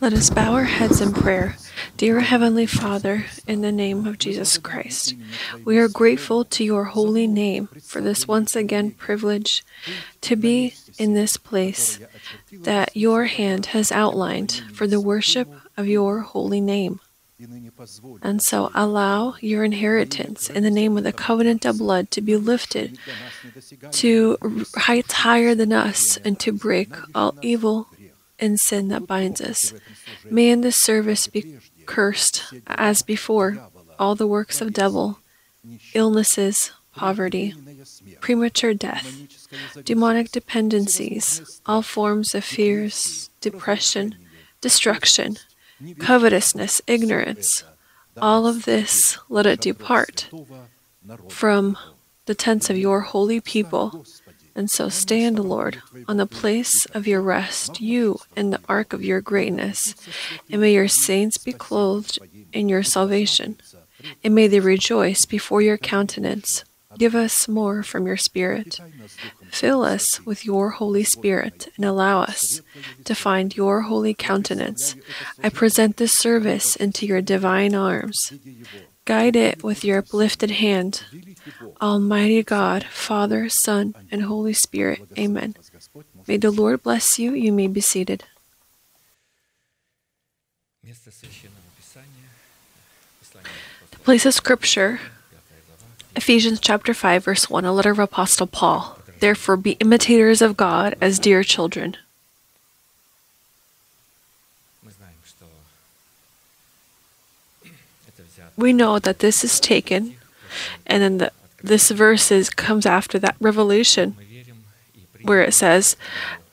Let us bow our heads in prayer. Dear Heavenly Father, in the name of Jesus Christ, we are grateful to your holy name for this once again privilege to be in this place that your hand has outlined for the worship of your holy name. And so allow your inheritance in the name of the covenant of blood to be lifted to heights higher than us and to break all evil and sin that binds us. May in this service be cursed as before all the works of devil, illnesses, poverty, premature death, demonic dependencies, all forms of fears, depression, destruction, covetousness, ignorance, all of this let it depart from the tents of your holy people. And so stand, Lord, on the place of your rest, you and the ark of your greatness, and may your saints be clothed in your salvation, and may they rejoice before your countenance. Give us more from your Spirit. Fill us with your Holy Spirit and allow us to find your holy countenance. I present this service into your divine arms. Guide it with your uplifted hand. Almighty God, Father, Son, and Holy Spirit, Amen. May the Lord bless you. You may be seated. The place of Scripture Ephesians chapter 5 verse 1, a letter of apostle Paul. Therefore be imitators of God as dear children. We know that this is taken and then the, this verse is, comes after that revelation where it says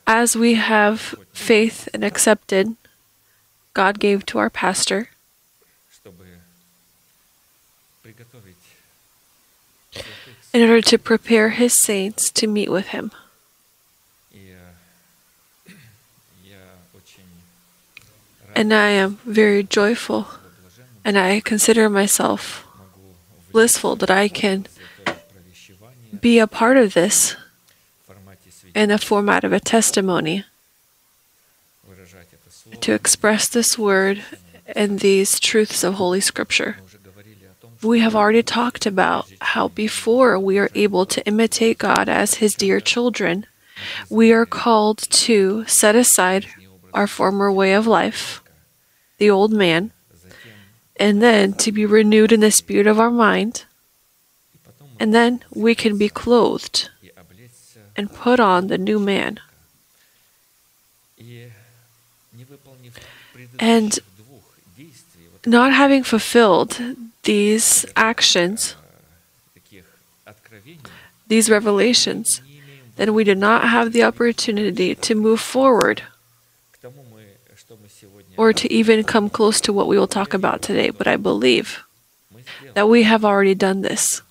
as we have faith and accepted God gave to our pastor in order to prepare his saints to meet with him. And I am very joyful, and I consider myself blissful that I can be a part of this in the format of a testimony to express this word and these truths of Holy Scripture. We have already talked about how before we are able to imitate God as His dear children, we are called to set aside our former way of life, the old man, and then to be renewed in the spirit of our mind. And then we can be clothed and put on the new man. And not having fulfilled these actions, these revelations, then we do not have the opportunity to move forward or to even come close to what we will talk about today. But I believe that we have already done this.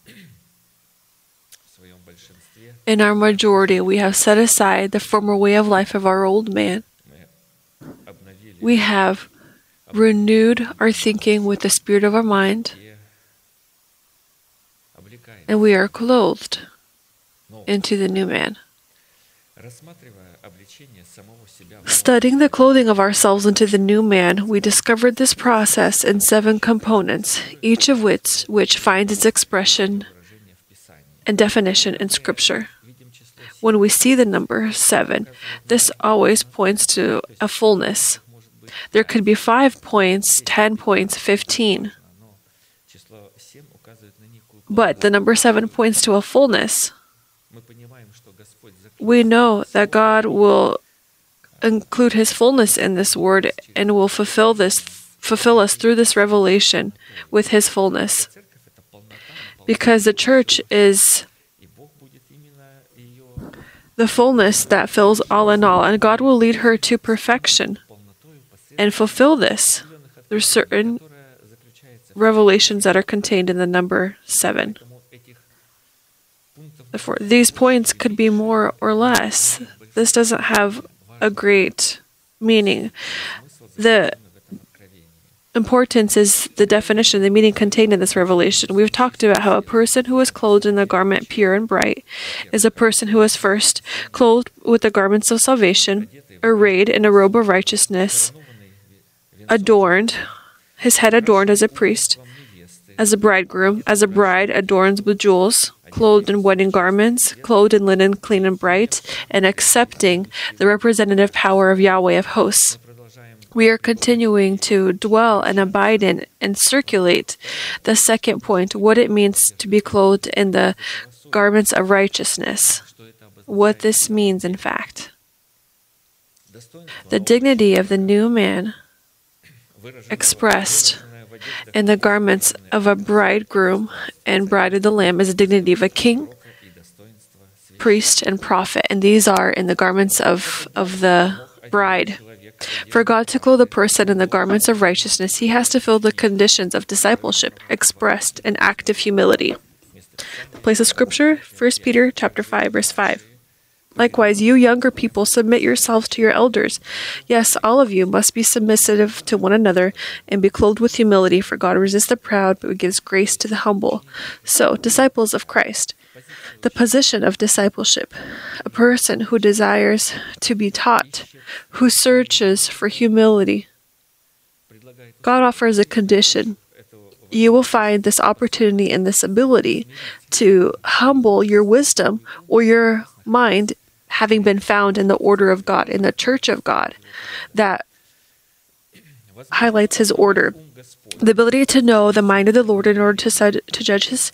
In our majority, we have set aside the former way of life of our old man. We have renewed our thinking with the spirit of our mind and we are clothed into the new man. Studying the clothing of ourselves into the new man, we discovered this process in seven components, each of which, which finds its expression and definition in Scripture. When we see the number seven, this always points to a fullness. There could be five points, ten points, fifteen. But the number seven points to a fullness. We know that God will include his fullness in this word and will fulfill this fulfill us through this revelation with his fullness. Because the church is the fullness that fills all in all, and God will lead her to perfection and fulfill this through certain revelations that are contained in the number seven. Therefore, these points could be more or less. This doesn't have a great meaning. The importance is the definition, the meaning contained in this revelation. We've talked about how a person who is clothed in the garment pure and bright is a person who is first clothed with the garments of salvation, arrayed in a robe of righteousness, adorned his head adorned as a priest, as a bridegroom, as a bride adorned with jewels, clothed in wedding garments, clothed in linen clean and bright, and accepting the representative power of Yahweh of hosts. We are continuing to dwell and abide in and circulate the second point what it means to be clothed in the garments of righteousness. What this means, in fact. The dignity of the new man expressed in the garments of a bridegroom and bride of the Lamb is the dignity of a king, priest, and prophet. And these are in the garments of, of the bride. For God to clothe a person in the garments of righteousness, he has to fill the conditions of discipleship expressed in active humility. The place of scripture, 1 Peter chapter 5, verse 5. Likewise, you younger people, submit yourselves to your elders. Yes, all of you must be submissive to one another and be clothed with humility, for God resists the proud, but gives grace to the humble. So, disciples of Christ, the position of discipleship, a person who desires to be taught, who searches for humility. God offers a condition. You will find this opportunity and this ability to humble your wisdom or your mind having been found in the order of God, in the church of God, that highlights his order. The ability to know the mind of the Lord in order to, to judge his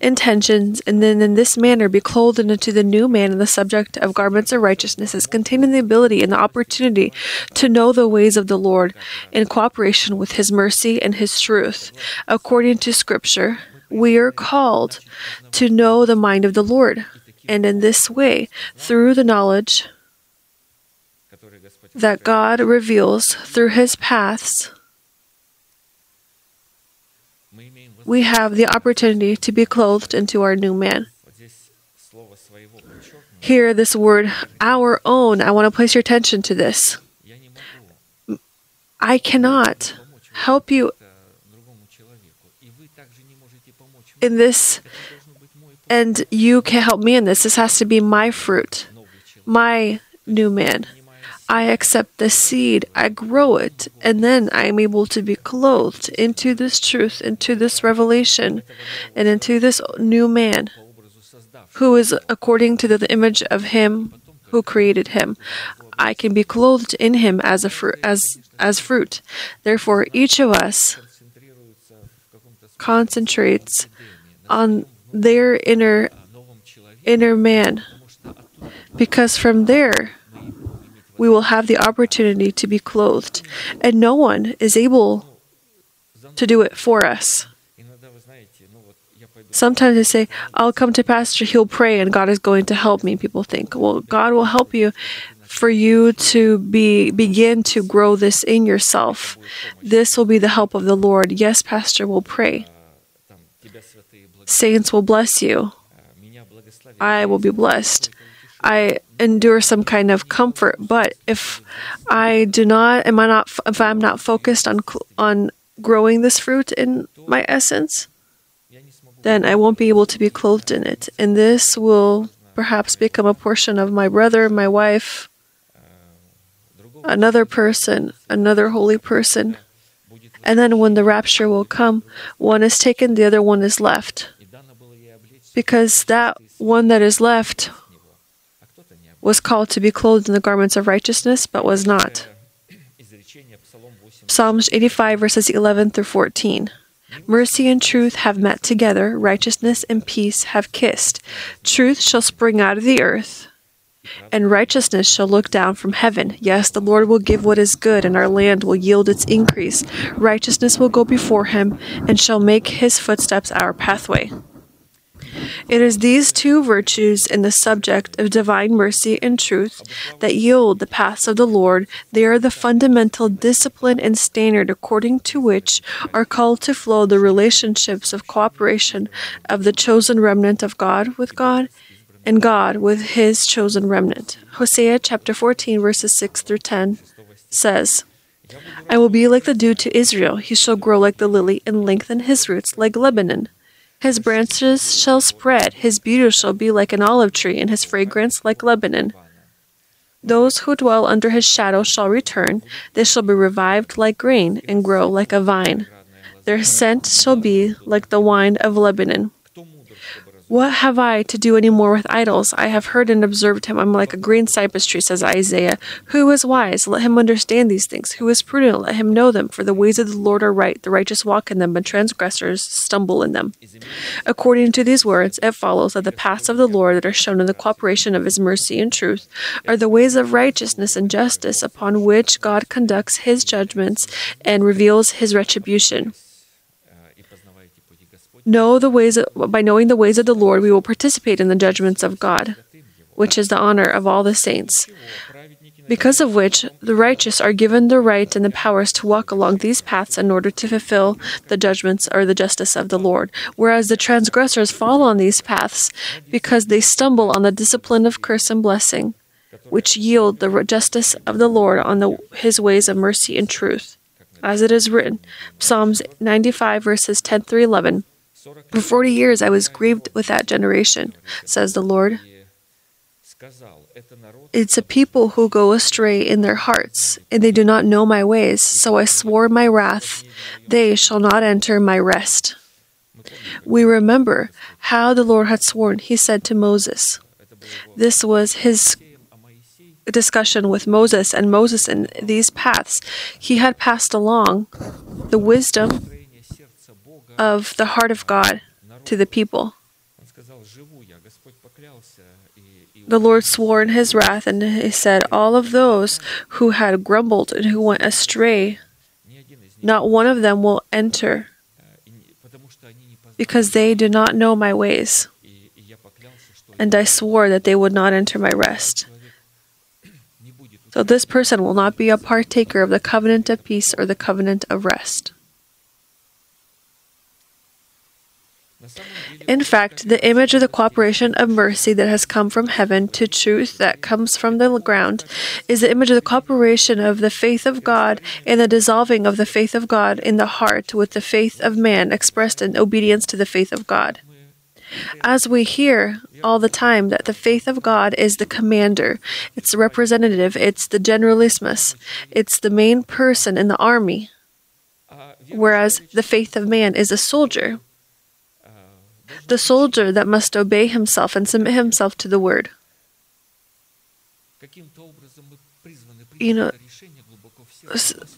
intentions, and then in this manner be clothed into the new man in the subject of garments of righteousness, is contained in the ability and the opportunity to know the ways of the Lord in cooperation with his mercy and his truth. According to Scripture, we are called to know the mind of the Lord. And in this way, through the knowledge that God reveals through his paths, we have the opportunity to be clothed into our new man. Here, this word, our own, I want to place your attention to this. I cannot help you in this and you can help me in this. This has to be my fruit, my new man. I accept the seed, I grow it, and then I am able to be clothed into this truth, into this revelation, and into this new man who is according to the image of him who created him. I can be clothed in him as a fruit as as fruit. Therefore each of us concentrates on their inner inner man. Because from there we will have the opportunity to be clothed. And no one is able to do it for us. Sometimes they say i'll come to pastor he'll pray and god is going to help me. People think well god will help you for you to be begin to grow this in yourself. This will be the help of the lord. Yes pastor will pray. Saints will bless you. I will be blessed. I endure some kind of comfort, but if I do not, am I not? If I'm not focused on on growing this fruit in my essence, then I won't be able to be clothed in it, and this will perhaps become a portion of my brother, my wife, another person, another holy person. And then when the rapture will come, one is taken, the other one is left because that one that is left was called to be clothed in the garments of righteousness, but was not. Psalms 85, verses 11 through 14. Mercy and truth have met together, righteousness and peace have kissed. Truth shall spring out of the earth, and righteousness shall look down from heaven. Yes, the Lord will give what is good, and our land will yield its increase. Righteousness will go before him, and shall make his footsteps our pathway. It is these two virtues in the subject of divine mercy and truth that yield the paths of the Lord. They are the fundamental discipline and standard according to which are called to flow the relationships of cooperation of the chosen remnant of God with God and God with his chosen remnant. Hosea chapter 14, verses 6 through 10 says, I will be like the dew to Israel. He shall grow like the lily and lengthen his roots like Lebanon. His branches shall spread, his beauty shall be like an olive tree, and his fragrance like Lebanon. Those who dwell under his shadow shall return. They shall be revived like grain and grow like a vine. Their scent shall be like the wine of Lebanon. What have I to do any more with idols? I have heard and observed him. I'm like a green cypress tree, says Isaiah. Who is wise? Let him understand these things. Who is prudent? Let him know them. For the ways of the Lord are right. The righteous walk in them, but transgressors stumble in them. According to these words, it follows that the paths of the Lord that are shown in the cooperation of his mercy and truth are the ways of righteousness and justice upon which God conducts his judgments and reveals his retribution. Know the ways of, by knowing the ways of the Lord, we will participate in the judgments of God, which is the honor of all the saints. Because of which the righteous are given the right and the powers to walk along these paths in order to fulfill the judgments or the justice of the Lord, whereas the transgressors fall on these paths because they stumble on the discipline of curse and blessing, which yield the justice of the Lord on the, his ways of mercy and truth as it is written, Psalms 95, verses 10 through 11. For 40 years I was grieved with that generation, says the Lord. It's a people who go astray in their hearts, and they do not know my ways, so I swore my wrath, they shall not enter my rest. We remember how the Lord had sworn, he said to Moses. This was his discussion with Moses, and Moses in these paths. He had passed along the wisdom of the heart of God to the people. The Lord swore in his wrath, and he said, All of those who had grumbled and who went astray, not one of them will enter, because they did not know my ways. And I swore that they would not enter my rest. So this person will not be a partaker of the covenant of peace or the covenant of rest. In fact, the image of the cooperation of mercy that has come from heaven to truth that comes from the ground is the image of the cooperation of the faith of God and the dissolving of the faith of God in the heart with the faith of man expressed in obedience to the faith of God. As we hear all the time that the faith of God is the commander, it's the representative, it's the generalismus, it's the main person in the army, whereas the faith of man is a soldier the soldier that must obey himself and submit himself to the word. You know,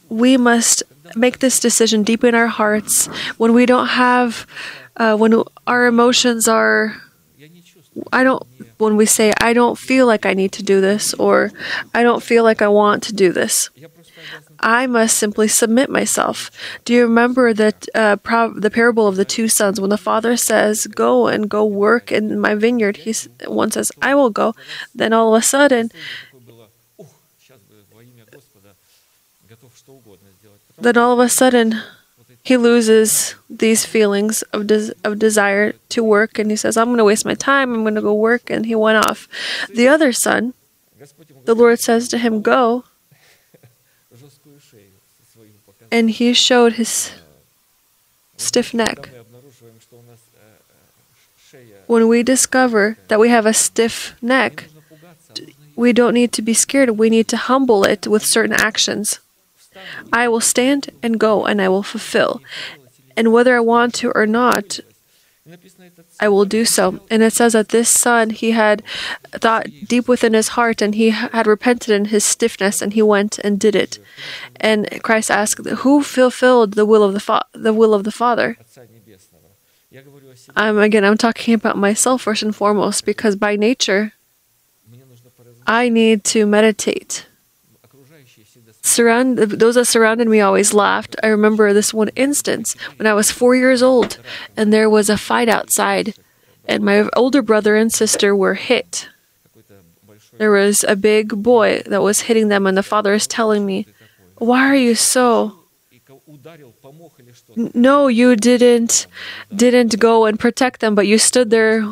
we must make this decision deep in our hearts when we don't have, uh, when our emotions are, I don't, when we say, I don't feel like I need to do this, or I don't feel like I want to do this. I must simply submit myself. Do you remember that uh, pro- the parable of the two sons? When the father says, "Go and go work in my vineyard," he one says, "I will go." Then all of a sudden. Then all of a sudden, he loses these feelings of des- of desire to work, and he says, "I'm going to waste my time. I'm going to go work," and he went off. The other son, the Lord says to him, "Go." and he showed his stiff neck. When we discover that we have a stiff neck, we don't need to be scared. We need to humble it with certain actions. I will stand and go and I will fulfill. And whether I want to or not, I will do so. And it says that this son, he had thought deep within his heart and he had repented in his stiffness and he went and did it. And Christ asked, Who fulfilled the will of the, fa- the, will of the Father? I'm, again, I'm talking about myself first and foremost because by nature, I need to meditate surround those that surrounded me always laughed. I remember this one instance when I was four years old, and there was a fight outside, and my older brother and sister were hit. There was a big boy that was hitting them, and the father is telling me, "Why are you so?" No, you didn't didn't go and protect them, but you stood there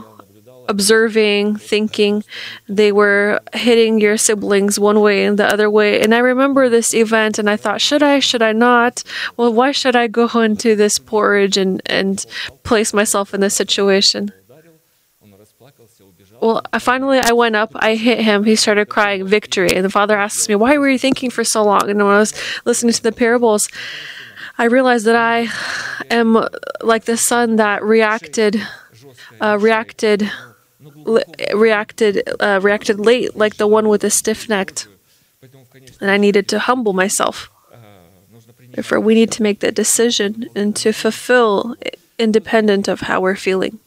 observing, thinking. They were hitting your siblings one way and the other way. And I remember this event and I thought, should I, should I not? Well, why should I go into this porridge and, and place myself in this situation? Well, I finally I went up, I hit him, he started crying victory. And the father asks me, Why were you thinking for so long? And when I was listening to the parables, I realized that I am like the son that reacted uh, reacted reacted uh, reacted late, like the one with the stiff neck, and I needed to humble myself. Therefore, we need to make that decision and to fulfill, independent of how we're feeling.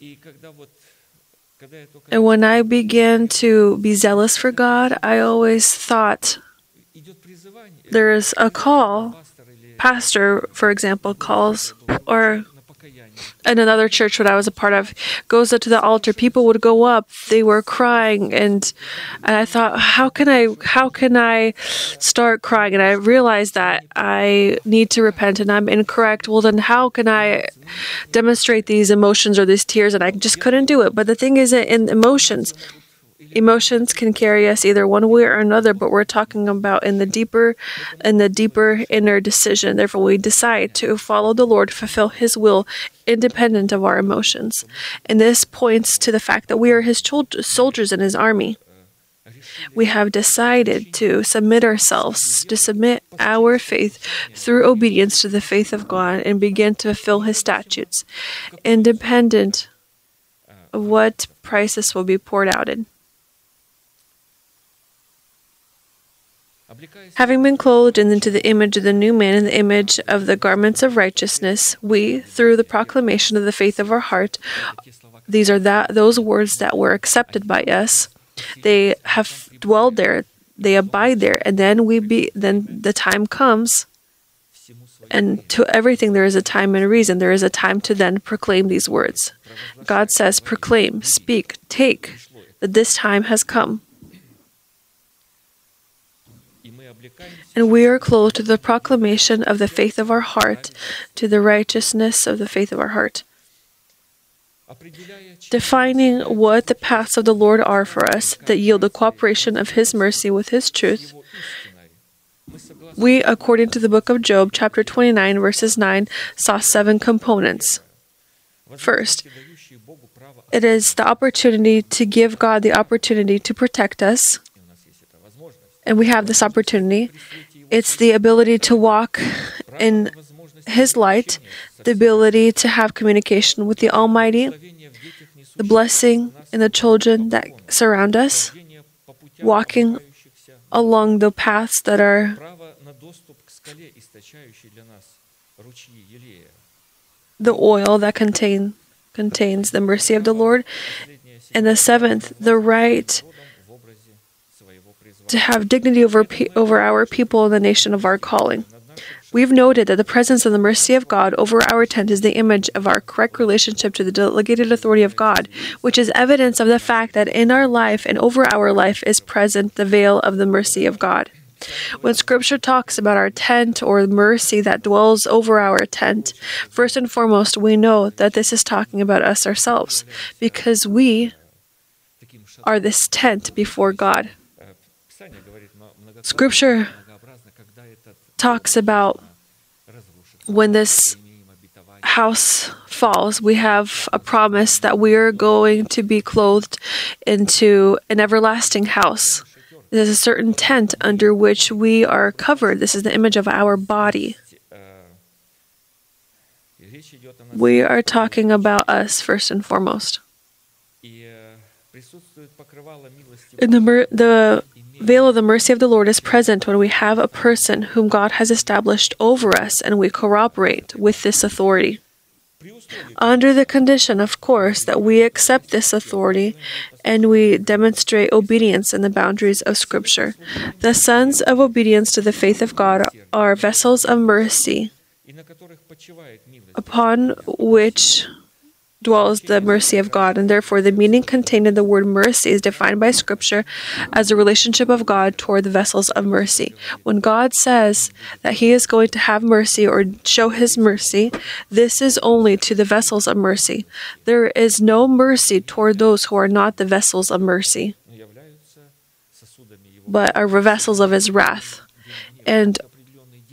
And when I began to be zealous for God, I always thought there is a call. Pastor, for example, calls, or in another church that I was a part of, goes up to the altar. People would go up; they were crying, and and I thought, how can I, how can I start crying? And I realized that I need to repent, and I'm incorrect. Well, then how can I demonstrate these emotions or these tears? And I just couldn't do it. But the thing is, in emotions, emotions can carry us either one way or another but we're talking about in the deeper in the deeper inner decision. Therefore we decide to follow the lord fulfill his will independent of our emotions. And this points to the fact that we are his soldiers in his army. We have decided to submit ourselves to submit our faith through obedience to the faith of god and begin to fulfill his statutes independent of what prices will be poured out in Having been clothed into the image of the new man in the image of the garments of righteousness, we, through the proclamation of the faith of our heart, these are that those words that were accepted by us. They have dwelled there, they abide there, and then we be then the time comes. And to everything there is a time and a reason. There is a time to then proclaim these words. God says, proclaim, speak, take, that this time has come. And we are clothed to the proclamation of the faith of our heart, to the righteousness of the faith of our heart. Defining what the paths of the Lord are for us that yield the cooperation of His mercy with His truth, we, according to the book of Job, chapter 29, verses 9, saw seven components. First, it is the opportunity to give God the opportunity to protect us, and we have this opportunity. It's the ability to walk in His light, the ability to have communication with the Almighty, the blessing in the children that surround us, walking along the paths that are the oil that contain contains the mercy of the Lord, and the seventh, the right to have dignity over, over our people and the nation of our calling. We've noted that the presence of the mercy of God over our tent is the image of our correct relationship to the delegated authority of God, which is evidence of the fact that in our life and over our life is present the veil of the mercy of God. When scripture talks about our tent or mercy that dwells over our tent, first and foremost, we know that this is talking about us ourselves, because we are this tent before God. Scripture talks about when this house falls, we have a promise that we are going to be clothed into an everlasting house. There's a certain tent under which we are covered. This is the image of our body. We are talking about us first and foremost. And the, the veil of the mercy of the Lord is present when we have a person whom God has established over us and we cooperate with this authority. Under the condition, of course, that we accept this authority and we demonstrate obedience in the boundaries of Scripture. The sons of obedience to the faith of God are vessels of mercy upon which dwells the mercy of God, and therefore the meaning contained in the word mercy is defined by Scripture as the relationship of God toward the vessels of mercy. When God says that He is going to have mercy or show His mercy, this is only to the vessels of mercy. There is no mercy toward those who are not the vessels of mercy, but are vessels of His wrath. And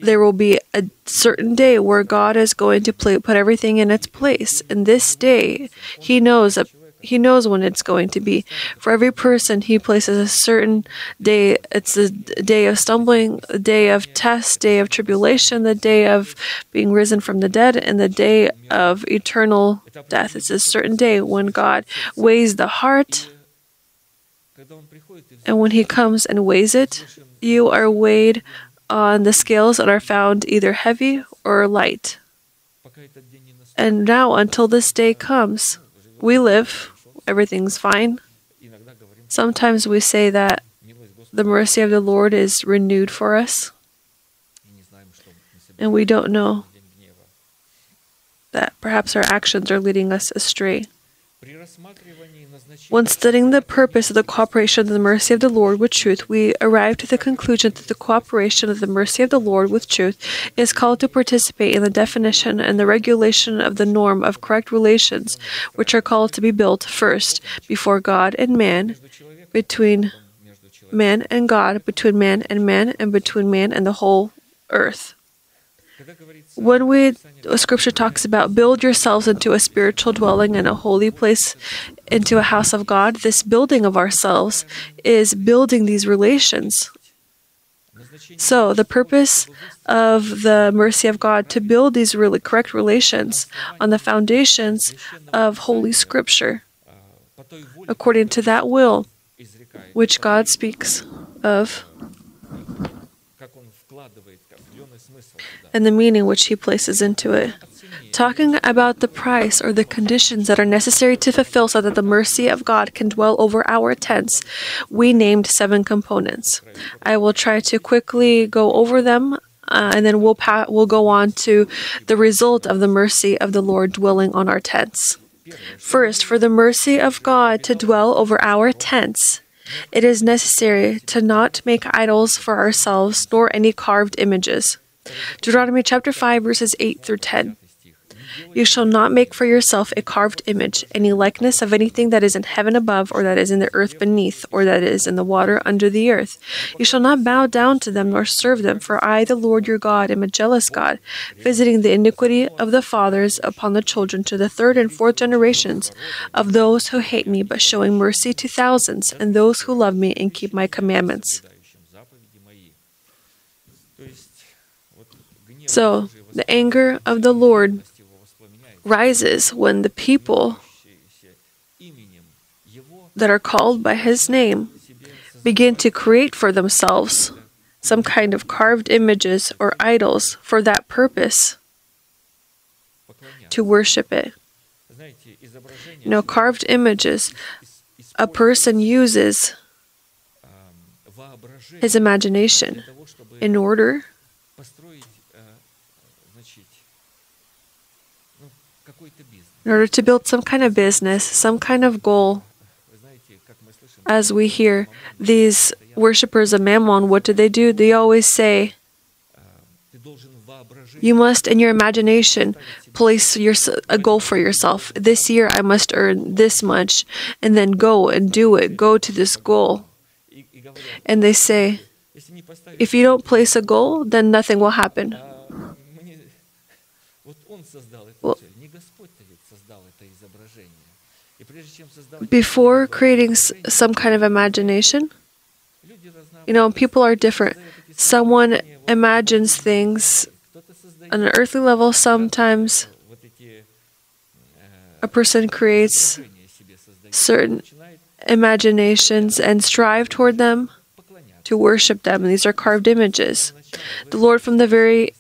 there will be a certain day where God is going to play, put everything in its place. And this day, He knows that He knows when it's going to be. For every person, He places a certain day. It's the day of stumbling, a day of test, day of tribulation, the day of being risen from the dead, and the day of eternal death. It's a certain day when God weighs the heart. And when He comes and weighs it, you are weighed on the scales and are found either heavy or light. And now, until this day comes, we live, everything's fine. Sometimes we say that the mercy of the Lord is renewed for us, and we don't know that perhaps our actions are leading us astray. When studying the purpose of the cooperation of the mercy of the Lord with truth, we arrive to the conclusion that the cooperation of the mercy of the Lord with truth is called to participate in the definition and the regulation of the norm of correct relations, which are called to be built first before God and man, between man and God, between man and man, and between man and the whole earth when we scripture talks about build yourselves into a spiritual dwelling and a holy place into a house of god this building of ourselves is building these relations. So the purpose of the mercy of god to build these really correct relations on the foundations of holy scripture according to that will which god speaks of and the meaning which he places into it, talking about the price or the conditions that are necessary to fulfill so that the mercy of God can dwell over our tents, we named seven components. I will try to quickly go over them. Uh, and then we'll pa- we'll go on to the result of the mercy of the Lord dwelling on our tents. First, for the mercy of God to dwell over our tents, it is necessary to not make idols for ourselves nor any carved images. Deuteronomy chapter 5, verses 8 through 10. You shall not make for yourself a carved image, any likeness of anything that is in heaven above, or that is in the earth beneath, or that is in the water under the earth. You shall not bow down to them nor serve them, for I, the Lord your God, am a jealous God, visiting the iniquity of the fathers upon the children to the third and fourth generations of those who hate me, but showing mercy to thousands, and those who love me and keep my commandments. So the anger of the Lord rises when the people that are called by his name begin to create for themselves some kind of carved images or idols for that purpose to worship it. You know, carved images, a person uses his imagination in order in order to build some kind of business, some kind of goal. As we hear, these worshippers of Mammon, what do they do? They always say, you must, in your imagination, place your, a goal for yourself. This year, I must earn this much, and then go and do it. Go to this goal. And they say, if you don't place a goal, then nothing will happen. before creating some kind of imagination. You know, people are different. Someone imagines things on an earthly level, sometimes a person creates certain imaginations and strive toward them to worship them. And these are carved images. The Lord from the very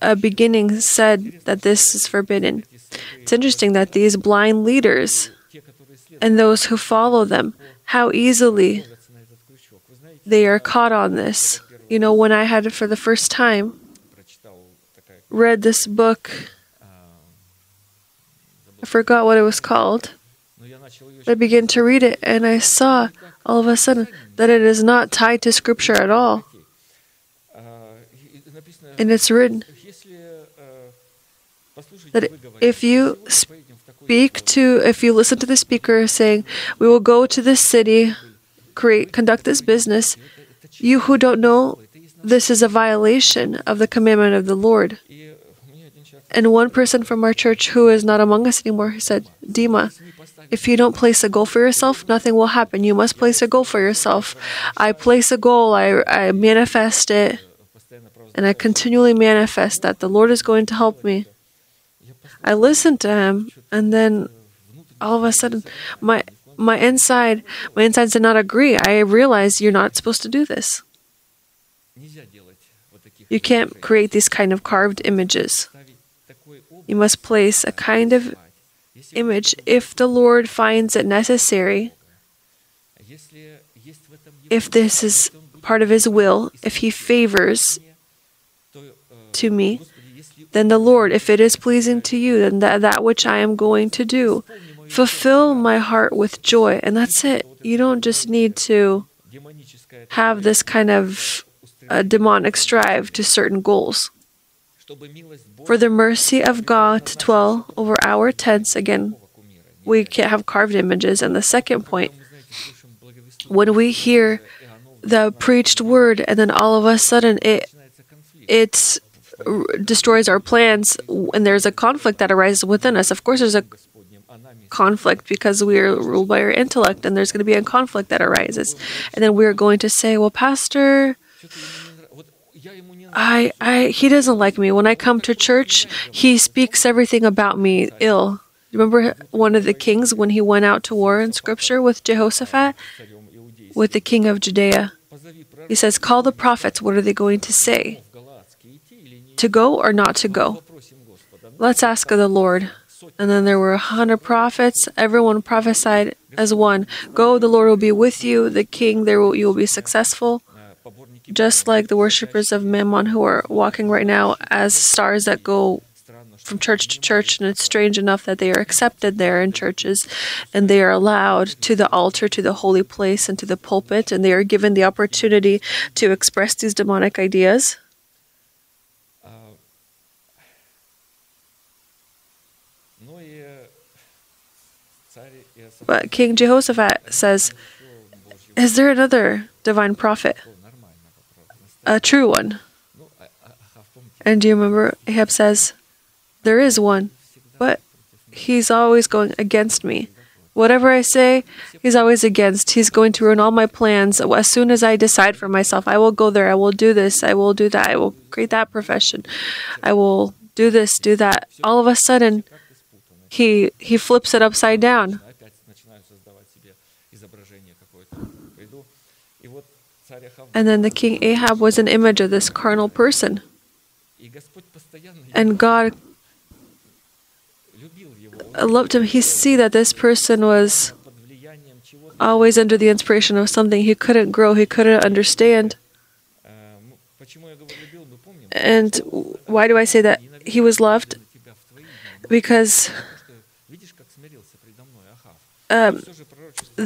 uh, beginning said that this is forbidden. It's interesting that these blind leaders and those who follow them, how easily they are caught on this. You know, when I had for the first time read this book, I forgot what it was called. I began to read it and I saw all of a sudden that it is not tied to scripture at all. And it's written that if you speak to, if you listen to the speaker saying, We will go to this city, create, conduct this business, you who don't know, this is a violation of the commandment of the Lord. And one person from our church who is not among us anymore he said, Dima, if you don't place a goal for yourself, nothing will happen. You must place a goal for yourself. I place a goal, I, I manifest it, and I continually manifest that the Lord is going to help me. I listened to him, and then all of a sudden, my my inside my insides did not agree. I realized you're not supposed to do this. You can't create these kind of carved images. You must place a kind of image if the Lord finds it necessary. If this is part of His will, if He favors to me, then the Lord, if it is pleasing to you, then that, that which I am going to do, fulfill my heart with joy. And that's it. You don't just need to have this kind of uh, demonic strive to certain goals. For the mercy of God to dwell over our tents, again, we can't have carved images. And the second point, when we hear the preached word and then all of a sudden it it's destroys our plans and there's a conflict that arises within us, of course, there's a conflict because we are ruled by our intellect and there's going to be a conflict that arises. And then we're going to say, well, Pastor, I, I, he doesn't like me. When I come to church, he speaks everything about me ill. Remember one of the kings when he went out to war in scripture with Jehoshaphat, with the king of Judea? He says, Call the prophets. What are they going to say? to go or not to go? Let's ask the Lord. And then there were a hundred prophets. Everyone prophesied as one. Go, the Lord will be with you. The king, there will, you will be successful. Just like the worshippers of Mammon who are walking right now as stars that go from church to church, and it's strange enough that they are accepted there in churches, and they are allowed to the altar, to the holy place, and to the pulpit, and they are given the opportunity to express these demonic ideas. But King Jehoshaphat says, Is there another divine prophet? A true one. And do you remember Ahab says, There is one, but he's always going against me. Whatever I say, he's always against. He's going to ruin all my plans. As soon as I decide for myself, I will go there, I will do this, I will do that, I will create that profession, I will do this, do that. All of a sudden, he, he flips it upside down. And then the king Ahab was an image of this carnal person. And God loved him. He see that this person was always under the inspiration of something he couldn't grow, he couldn't understand. And why do I say that he was loved? Because um,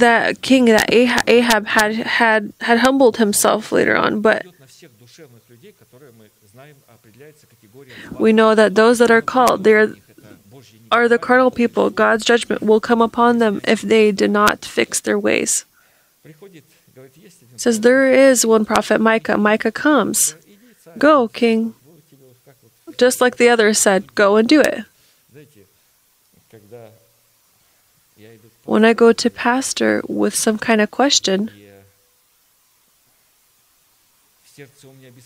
that king, that Ahab, had, had, had humbled himself later on, but we know that those that are called, they are, are the carnal people. God's judgment will come upon them if they do not fix their ways. It says, There is one prophet, Micah. Micah comes. Go, king. Just like the other said, go and do it. when I go to pastor with some kind of question,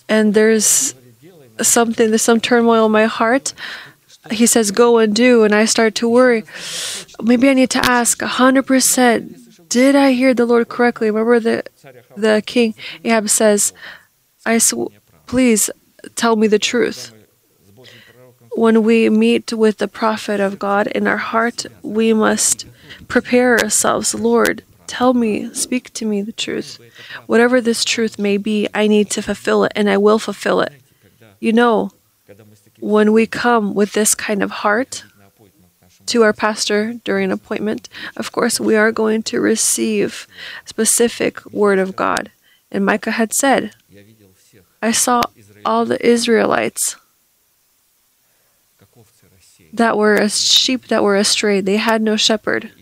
and there's something, there's some turmoil in my heart, he says, Go and do. And I start to worry. Maybe I need to ask 100% Did I hear the Lord correctly? Remember, the, the king Ahab says, I sw- Please tell me the truth. When we meet with the prophet of God in our heart, we must prepare ourselves, Lord, tell me, speak to me the truth. Whatever this truth may be, I need to fulfill it and I will fulfill it. You know, when we come with this kind of heart to our pastor during an appointment, of course, we are going to receive specific word of God. And Micah had said, I saw all the Israelites that were sheep that were astray. They had no shepherd.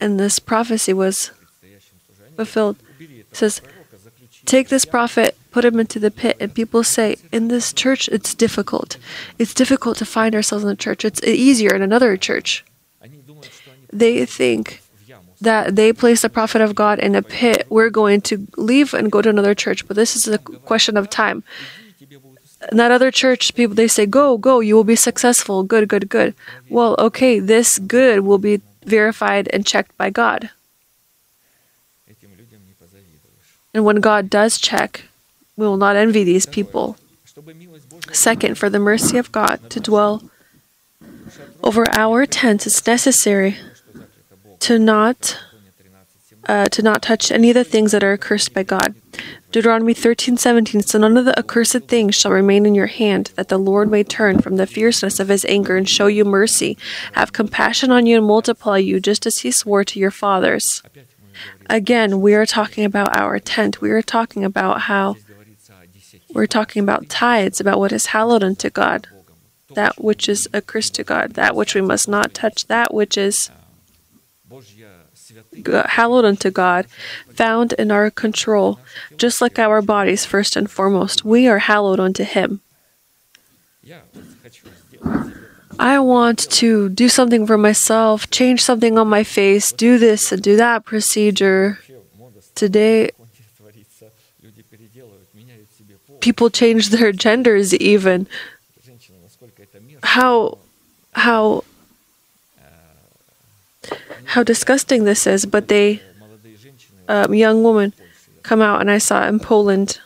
And this prophecy was fulfilled. It says, Take this prophet, put him into the pit, and people say, In this church, it's difficult. It's difficult to find ourselves in the church. It's easier in another church. They think that they place the prophet of God in a pit. We're going to leave and go to another church, but this is a question of time in that other church, people they say, "Go, go! You will be successful. Good, good, good." Well, okay, this good will be verified and checked by God. And when God does check, we will not envy these people. Second, for the mercy of God to dwell over our tents, it's necessary to not uh, to not touch any of the things that are accursed by God. Deuteronomy 13:17 So none of the accursed things shall remain in your hand that the Lord may turn from the fierceness of his anger and show you mercy have compassion on you and multiply you just as he swore to your fathers. Again, we are talking about our tent. We are talking about how we're talking about tithes, about what is hallowed unto God, that which is accursed to God, that which we must not touch, that which is hallowed unto God, found in our control, just like our bodies, first and foremost. We are hallowed unto Him. I want to do something for myself, change something on my face, do this and do that procedure. Today, people change their genders even. How, how how disgusting this is, but they, um, young women, come out, and I saw in Poland,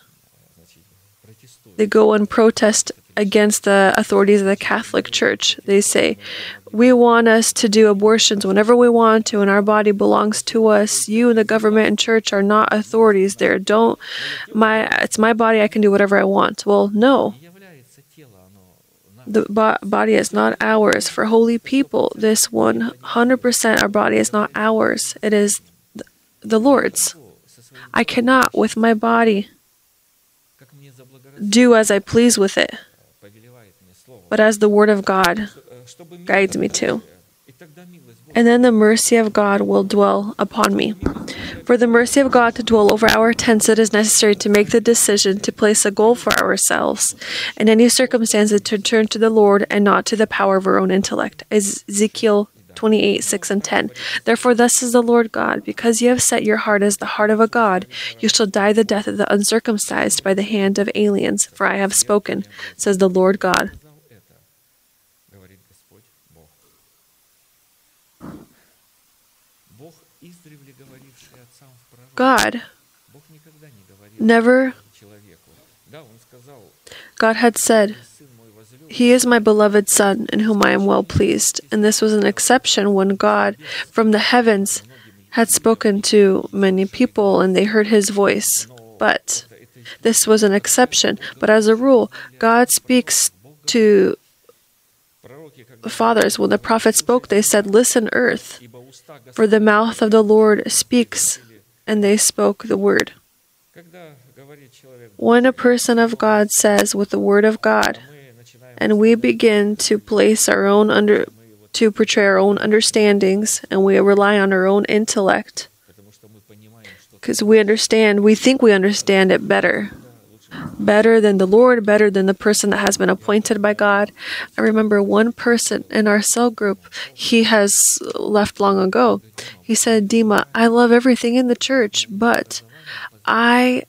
they go and protest against the authorities of the Catholic Church. They say, We want us to do abortions whenever we want to, and our body belongs to us. You and the government and church are not authorities there. Don't, my, it's my body, I can do whatever I want. Well, no the bo- body is not ours. For holy people, this 100% our body is not ours, it is th- the Lord's. I cannot, with my body, do as I please with it, but as the Word of God guides me to and then the mercy of God will dwell upon me. For the mercy of God to dwell over our tents, it is necessary to make the decision to place a goal for ourselves, in any circumstances to turn to the Lord and not to the power of our own intellect. Ezekiel 28 6 and 10. Therefore, thus is the Lord God, because you have set your heart as the heart of a God, you shall die the death of the uncircumcised by the hand of aliens, for I have spoken, says the Lord God, God never. God had said, He is my beloved Son, in whom I am well pleased. And this was an exception when God from the heavens had spoken to many people and they heard His voice. But this was an exception. But as a rule, God speaks to fathers. When the prophet spoke, they said, Listen, earth, for the mouth of the Lord speaks and they spoke the word. When a person of God says with the word of God, and we begin to place our own under to portray our own understandings and we rely on our own intellect because we understand, we think we understand it better better than the lord better than the person that has been appointed by god i remember one person in our cell group he has left long ago he said dima i love everything in the church but i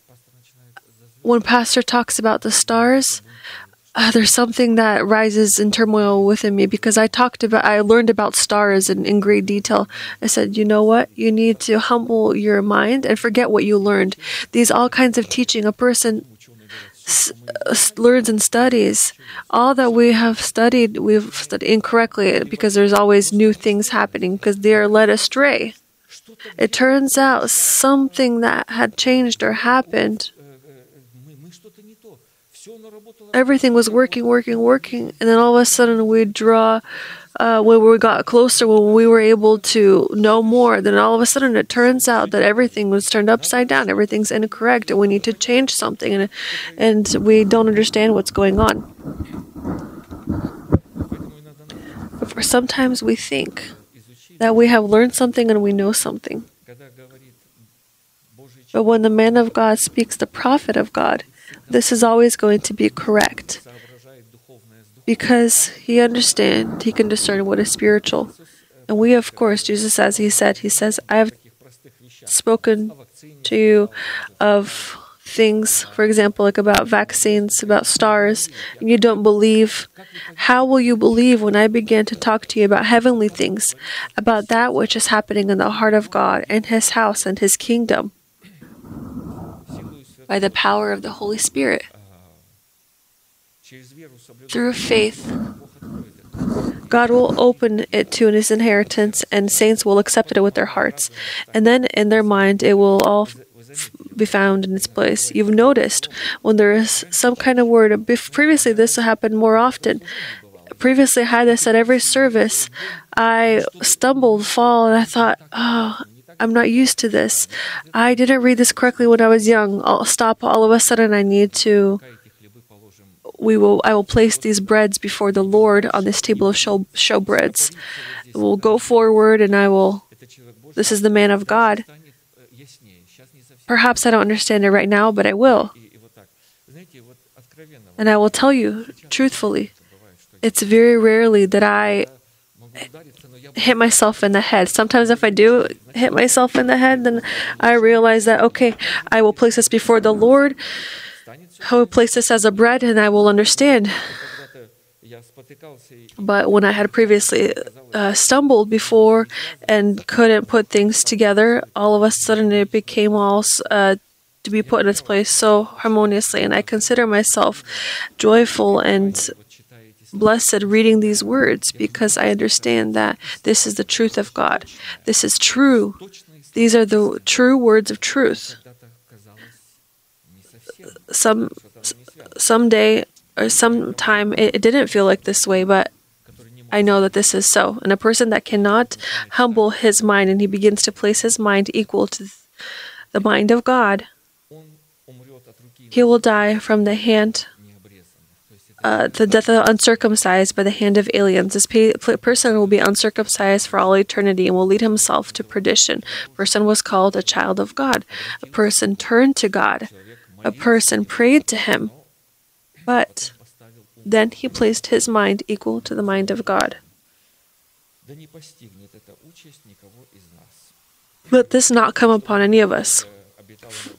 when pastor talks about the stars uh, there's something that rises in turmoil within me because I talked about, I learned about stars in, in great detail. I said, you know what? You need to humble your mind and forget what you learned. These all kinds of teaching, a person learns and studies. All that we have studied, we've studied incorrectly because there's always new things happening because they are led astray. It turns out something that had changed or happened. Everything was working, working, working, and then all of a sudden we draw uh, when we got closer, when we were able to know more, then all of a sudden it turns out that everything was turned upside down. Everything's incorrect, and we need to change something, and and we don't understand what's going on. For sometimes we think that we have learned something and we know something. But when the man of God speaks, the prophet of God, this is always going to be correct because he understands, he can discern what is spiritual. And we, of course, Jesus, as he said, he says, I have spoken to you of things, for example, like about vaccines, about stars, and you don't believe, how will you believe when I begin to talk to you about heavenly things, about that which is happening in the heart of God and His house and His kingdom by the power of the Holy Spirit? Through faith, God will open it to his inheritance, and saints will accept it with their hearts. And then in their mind, it will all f- be found in its place. You've noticed when there is some kind of word, previously this happened more often. Previously, I had this at every service. I stumbled, fall, and I thought, oh, I'm not used to this. I didn't read this correctly when I was young. I'll stop. All of a sudden, I need to we will I will place these breads before the Lord on this table of show, showbreads. We'll go forward and I will this is the man of God. Perhaps I don't understand it right now, but I will. And I will tell you truthfully, it's very rarely that I hit myself in the head. Sometimes, if I do hit myself in the head, then I realize that, okay, I will place this before the Lord. I will place this as a bread and I will understand. But when I had previously uh, stumbled before and couldn't put things together, all of a sudden it became all uh, to be put in its place so harmoniously. And I consider myself joyful and blessed reading these words because I understand that this is the truth of God. This is true. These are the true words of truth some someday or sometime it, it didn't feel like this way, but I know that this is so. And a person that cannot humble his mind and he begins to place his mind equal to the mind of God, he will die from the hand, uh, the death of uncircumcised by the hand of aliens. This person will be uncircumcised for all eternity and will lead himself to perdition. Person was called a child of God. A person turned to God a person prayed to him, but then he placed his mind equal to the mind of God. Let this not come upon any of us.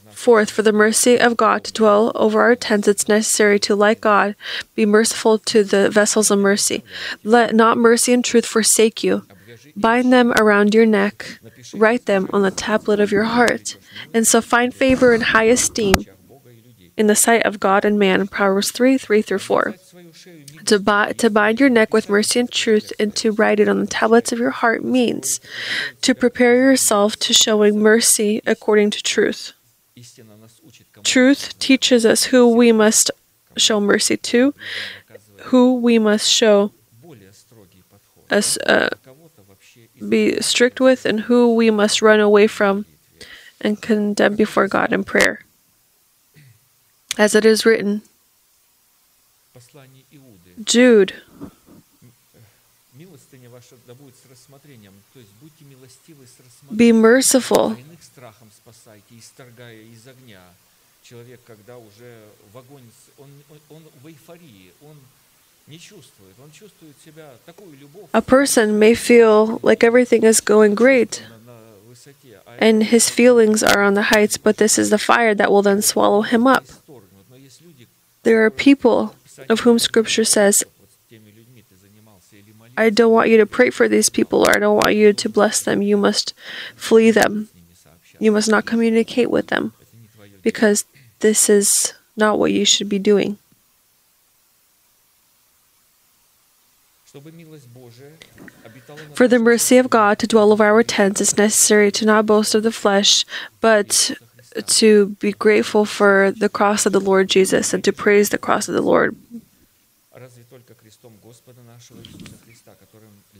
Fourth, for the mercy of God to dwell over our tents, it's necessary to, like God, be merciful to the vessels of mercy. Let not mercy and truth forsake you. Bind them around your neck, write them on the tablet of your heart, and so find favor and high esteem in the sight of God and man. Proverbs 3 3 through 4. To, to bind your neck with mercy and truth and to write it on the tablets of your heart means to prepare yourself to showing mercy according to truth. Truth teaches us who we must show mercy to, who we must show us, uh, be strict with, and who we must run away from and condemn before God in prayer As it is written, посланий Иуды. Jude, Милостыня ваша да будет с рассмотрением. То есть будьте милостивы с be рассмотрением. merciful. А иных страхом спасайте, исторгая из огня. Человек, когда уже в огонь, с- он, он, он в эйфории, он не чувствует. Он чувствует себя такую любовь A person may feel like everything is going great на, на высоте, а and his feelings are on the heights, but this is the fire that will then swallow him up. There are people of whom Scripture says, I don't want you to pray for these people or I don't want you to bless them. You must flee them. You must not communicate with them because this is not what you should be doing. For the mercy of God to dwell over our tents, it's necessary to not boast of the flesh, but to be grateful for the cross of the Lord Jesus and to praise the cross of the Lord.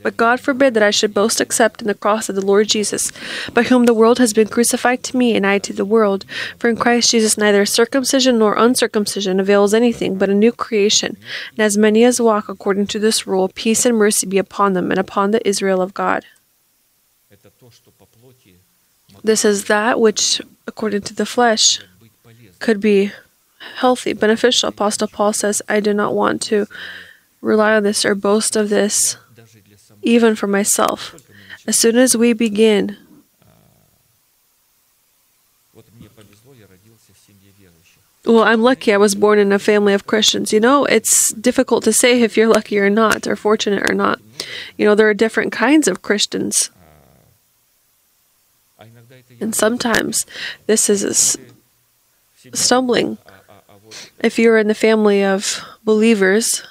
But God forbid that I should boast except in the cross of the Lord Jesus, by whom the world has been crucified to me and I to the world. For in Christ Jesus neither circumcision nor uncircumcision avails anything, but a new creation. And as many as walk according to this rule, peace and mercy be upon them and upon the Israel of God. This is that which according to the flesh could be healthy, beneficial. Apostle Paul says, I do not want to rely on this or boast of this, even for myself. As soon as we begin, well, I'm lucky I was born in a family of Christians. You know, it's difficult to say if you're lucky or not, or fortunate or not. You know, there are different kinds of Christians. And sometimes this is stumbling. If you're in the family of believers,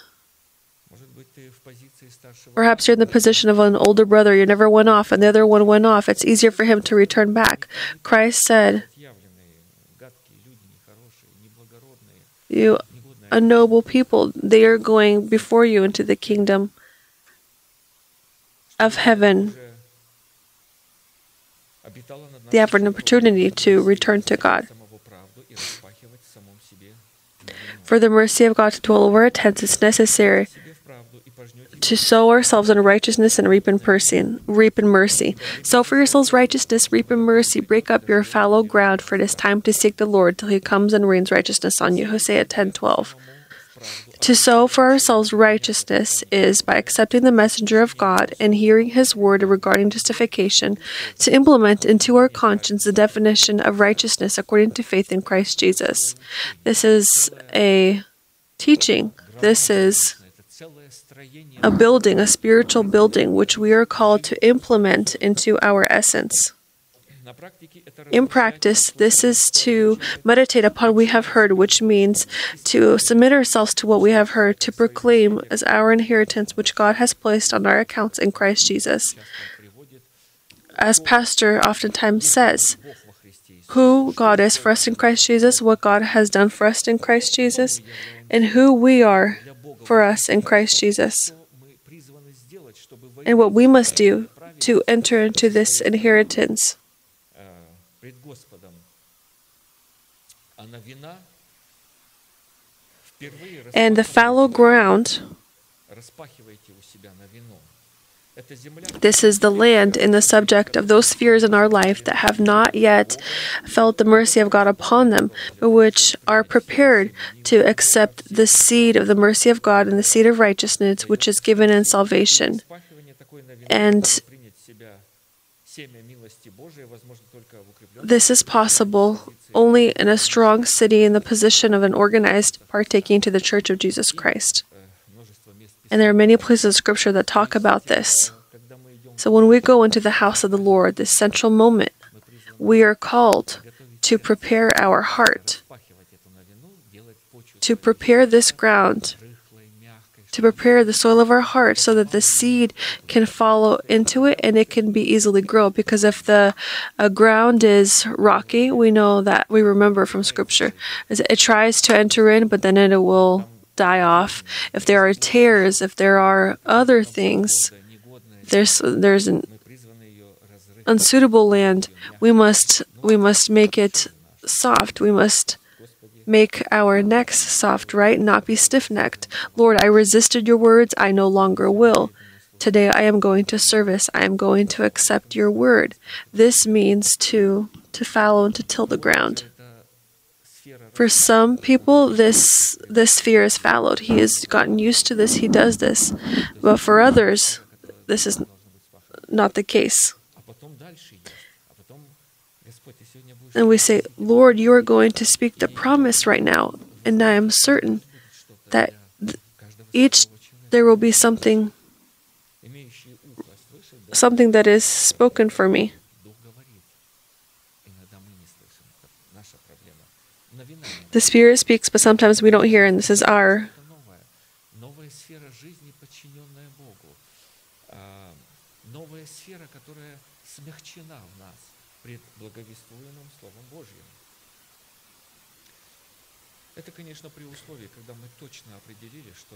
Perhaps you're in the position of an older brother, you never went off, and the other one went off. It's easier for him to return back. Christ said, You a noble people, they are going before you into the kingdom of heaven. The have opportunity to return to God. For the mercy of God to dwell over it. Hence, it's necessary to sow ourselves in righteousness and reap in mercy. Reap in mercy. Sow for yourselves righteousness, reap in mercy. Break up your fallow ground, for it is time to seek the Lord till He comes and rains righteousness on you. Hosea ten twelve. 12. To sow for ourselves righteousness is, by accepting the messenger of God and hearing his word regarding justification, to implement into our conscience the definition of righteousness according to faith in Christ Jesus. This is a teaching. This is a building, a spiritual building, which we are called to implement into our essence. In practice, this is to meditate upon what we have heard, which means to submit ourselves to what we have heard, to proclaim as our inheritance which God has placed on our accounts in Christ Jesus. As Pastor oftentimes says, who God is for us in Christ Jesus, what God has done for us in Christ Jesus, and who we are for us in Christ Jesus, and what we must do to enter into this inheritance э, пред Господом. А новина впервые And the fallow ground, распахивайте у себя новину. Это земля, This is the land in the subject of those spheres in our life that have not yet felt the mercy of God upon them, but which are prepared to accept the seed of the mercy of God and the seed of righteousness which is given in salvation. распахивание такой новины, And- This is possible only in a strong city in the position of an organized partaking to the Church of Jesus Christ. And there are many places of Scripture that talk about this. So when we go into the house of the Lord, this central moment, we are called to prepare our heart, to prepare this ground to prepare the soil of our heart so that the seed can follow into it and it can be easily grow. Because if the uh, ground is rocky, we know that we remember from scripture, it tries to enter in, but then it will die off. If there are tears, if there are other things, there's there's an unsuitable land. We must we must make it soft. We must Make our necks soft, right? Not be stiff necked. Lord, I resisted your words. I no longer will. Today I am going to service. I am going to accept your word. This means to to fallow and to till the ground. For some people, this this fear is fallowed. He has gotten used to this. He does this, but for others, this is not the case. And we say, Lord, you are going to speak the promise right now. And I am certain that each there will be something something that is spoken for me. The Spirit speaks, but sometimes we don't hear, and this is our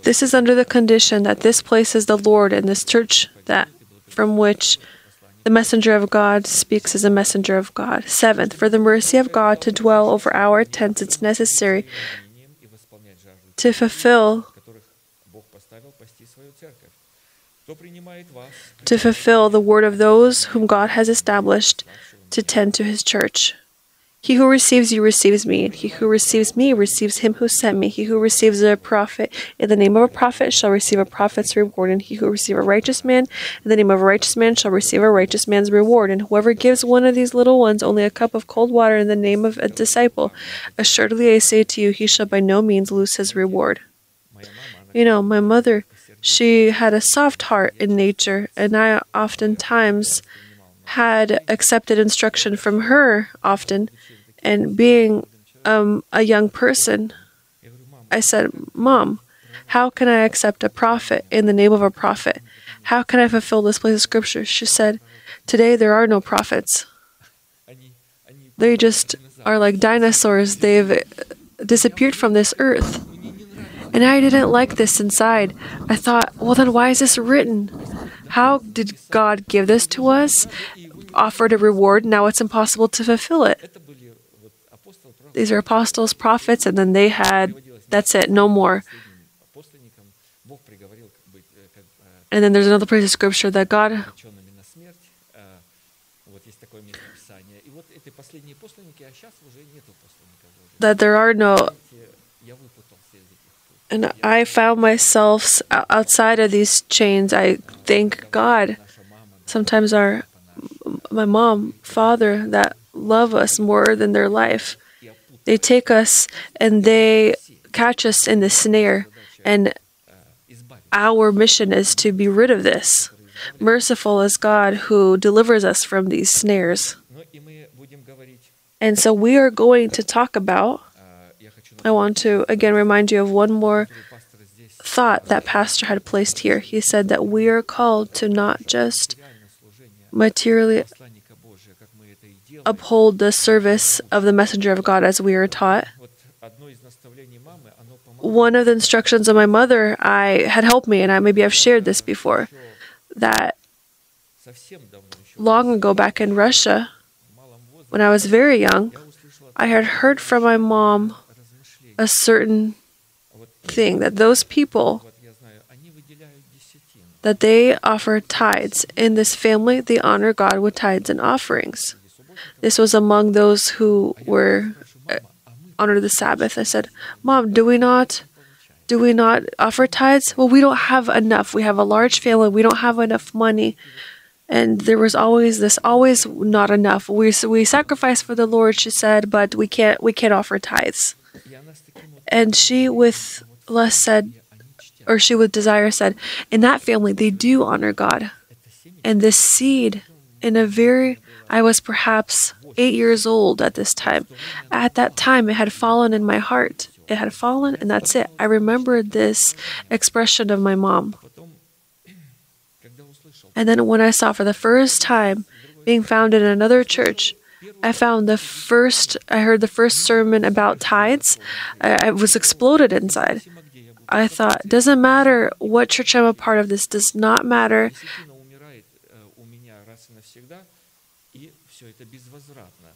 This is under the condition that this place is the Lord and this church that from which the messenger of God speaks as a messenger of God. Seventh, for the mercy of God to dwell over our tents, it's necessary to fulfill to fulfill the word of those whom God has established to tend to his church. He who receives you receives me, and he who receives me receives him who sent me. He who receives a prophet in the name of a prophet shall receive a prophet's reward, and he who receives a righteous man in the name of a righteous man shall receive a righteous man's reward. And whoever gives one of these little ones only a cup of cold water in the name of a disciple, assuredly I say to you, he shall by no means lose his reward. You know, my mother, she had a soft heart in nature, and I oftentimes had accepted instruction from her often and being um, a young person, I said, Mom, how can I accept a prophet in the name of a prophet? How can I fulfill this place of scripture? She said, Today there are no prophets. They just are like dinosaurs. They've disappeared from this earth. And I didn't like this inside. I thought, well, then why is this written? How did God give this to us? Offered a reward, now it's impossible to fulfill it. These are apostles, prophets, and then they had, that's it, no more. And then there's another place of scripture that God. That there are no. And I found myself outside of these chains. I thank God. Sometimes our, my mom, father, that love us more than their life. They take us and they catch us in the snare. And our mission is to be rid of this. Merciful is God who delivers us from these snares. And so we are going to talk about. I want to again remind you of one more thought that Pastor had placed here. He said that we are called to not just materially uphold the service of the messenger of God as we are taught. One of the instructions of my mother I had helped me, and I maybe I've shared this before, that long ago back in Russia, when I was very young, I had heard from my mom a certain thing that those people that they offer tithes in this family they honor God with tithes and offerings. This was among those who were uh, under the Sabbath. I said, Mom, do we not? Do we not offer tithes? Well, we don't have enough. We have a large family. We don't have enough money. And there was always this, always not enough. We, we sacrifice for the Lord, she said, but we can't, we can't offer tithes. And she with lust said, or she with desire said, in that family, they do honor God. And this seed, in a very I was perhaps eight years old at this time. At that time, it had fallen in my heart. It had fallen, and that's it. I remembered this expression of my mom. And then, when I saw for the first time being found in another church, I found the first, I heard the first sermon about tithes. I, I was exploded inside. I thought, doesn't matter what church I'm a part of, this does not matter. все это безвозвратно.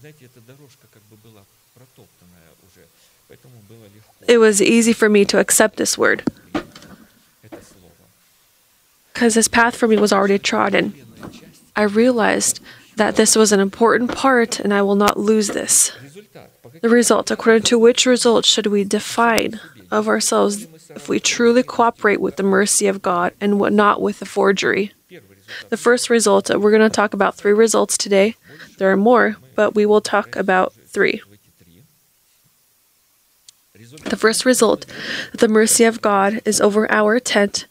Знаете, эта дорожка как бы была протоптанная уже, поэтому было легко it was easy for me to accept this word это слово. because this path for me was already trodden. Ленная часть. I realized that this was an important part and I will not lose this. Результат. По The каким result, according to which result should we define of ourselves if we truly cooperate with the mercy of God and what- not with the forgery? The first result, we're going to talk about three results today. There are more, but we will talk about three. The first result, the mercy of God is over our tent,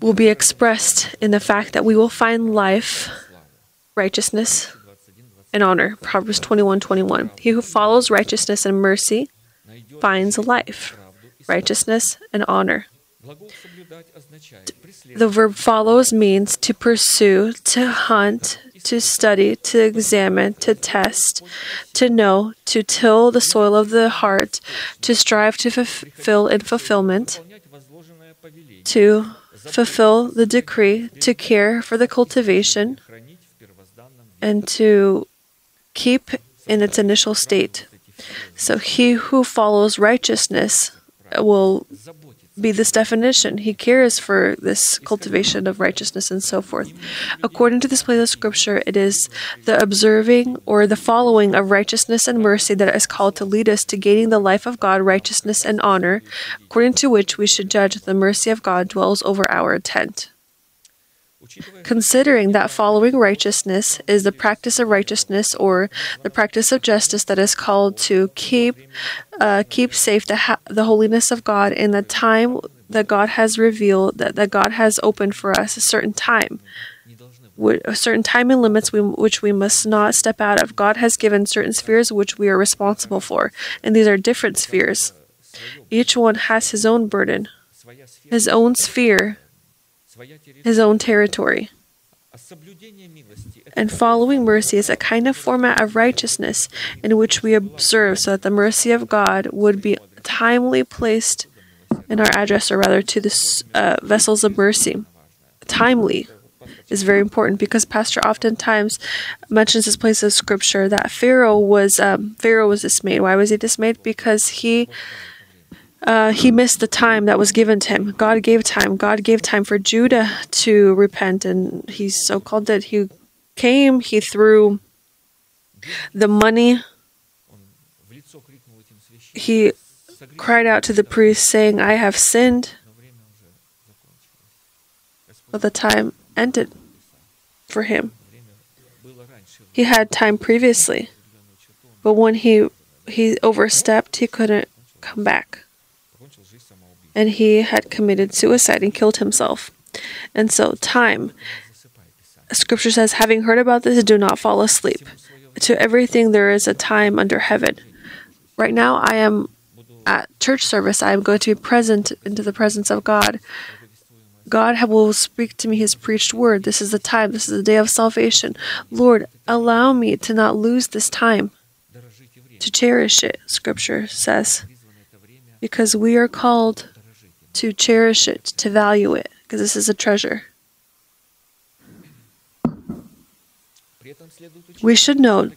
will be expressed in the fact that we will find life, righteousness, and honor. Proverbs 21 21. He who follows righteousness and mercy finds life, righteousness, and honor. The verb follows means to pursue, to hunt, to study, to examine, to test, to know, to till the soil of the heart, to strive to fulfill in fulfillment, to fulfill the decree, to care for the cultivation, and to keep in its initial state. So he who follows righteousness will be this definition. He cares for this cultivation of righteousness and so forth. According to this place of scripture, it is the observing or the following of righteousness and mercy that is called to lead us to gaining the life of God, righteousness and honor, according to which we should judge the mercy of God dwells over our tent considering that following righteousness is the practice of righteousness or the practice of justice that is called to keep uh, keep safe the, ha- the holiness of God in the time that God has revealed that, that God has opened for us a certain time a certain time and limits we, which we must not step out of. God has given certain spheres which we are responsible for, and these are different spheres. Each one has his own burden, his own sphere his own territory. And following mercy is a kind of format of righteousness in which we observe so that the mercy of God would be timely placed in our address, or rather to the uh, vessels of mercy. Timely is very important because Pastor oftentimes mentions this place of scripture that Pharaoh was um, Pharaoh was dismayed. Why was he dismayed? Because he uh, he missed the time that was given to him. God gave time. God gave time for Judah to repent, and he so called that he came, he threw the money. He cried out to the priest, saying, I have sinned. But the time ended for him. He had time previously, but when he, he overstepped, he couldn't come back and he had committed suicide and killed himself. And so, time. Scripture says, having heard about this, do not fall asleep. To everything there is a time under heaven. Right now, I am at church service. I am going to be present into the presence of God. God will speak to me his preached word. This is the time. This is the day of salvation. Lord, allow me to not lose this time, to cherish it, Scripture says, because we are called to cherish it, to value it, because this is a treasure. We should know.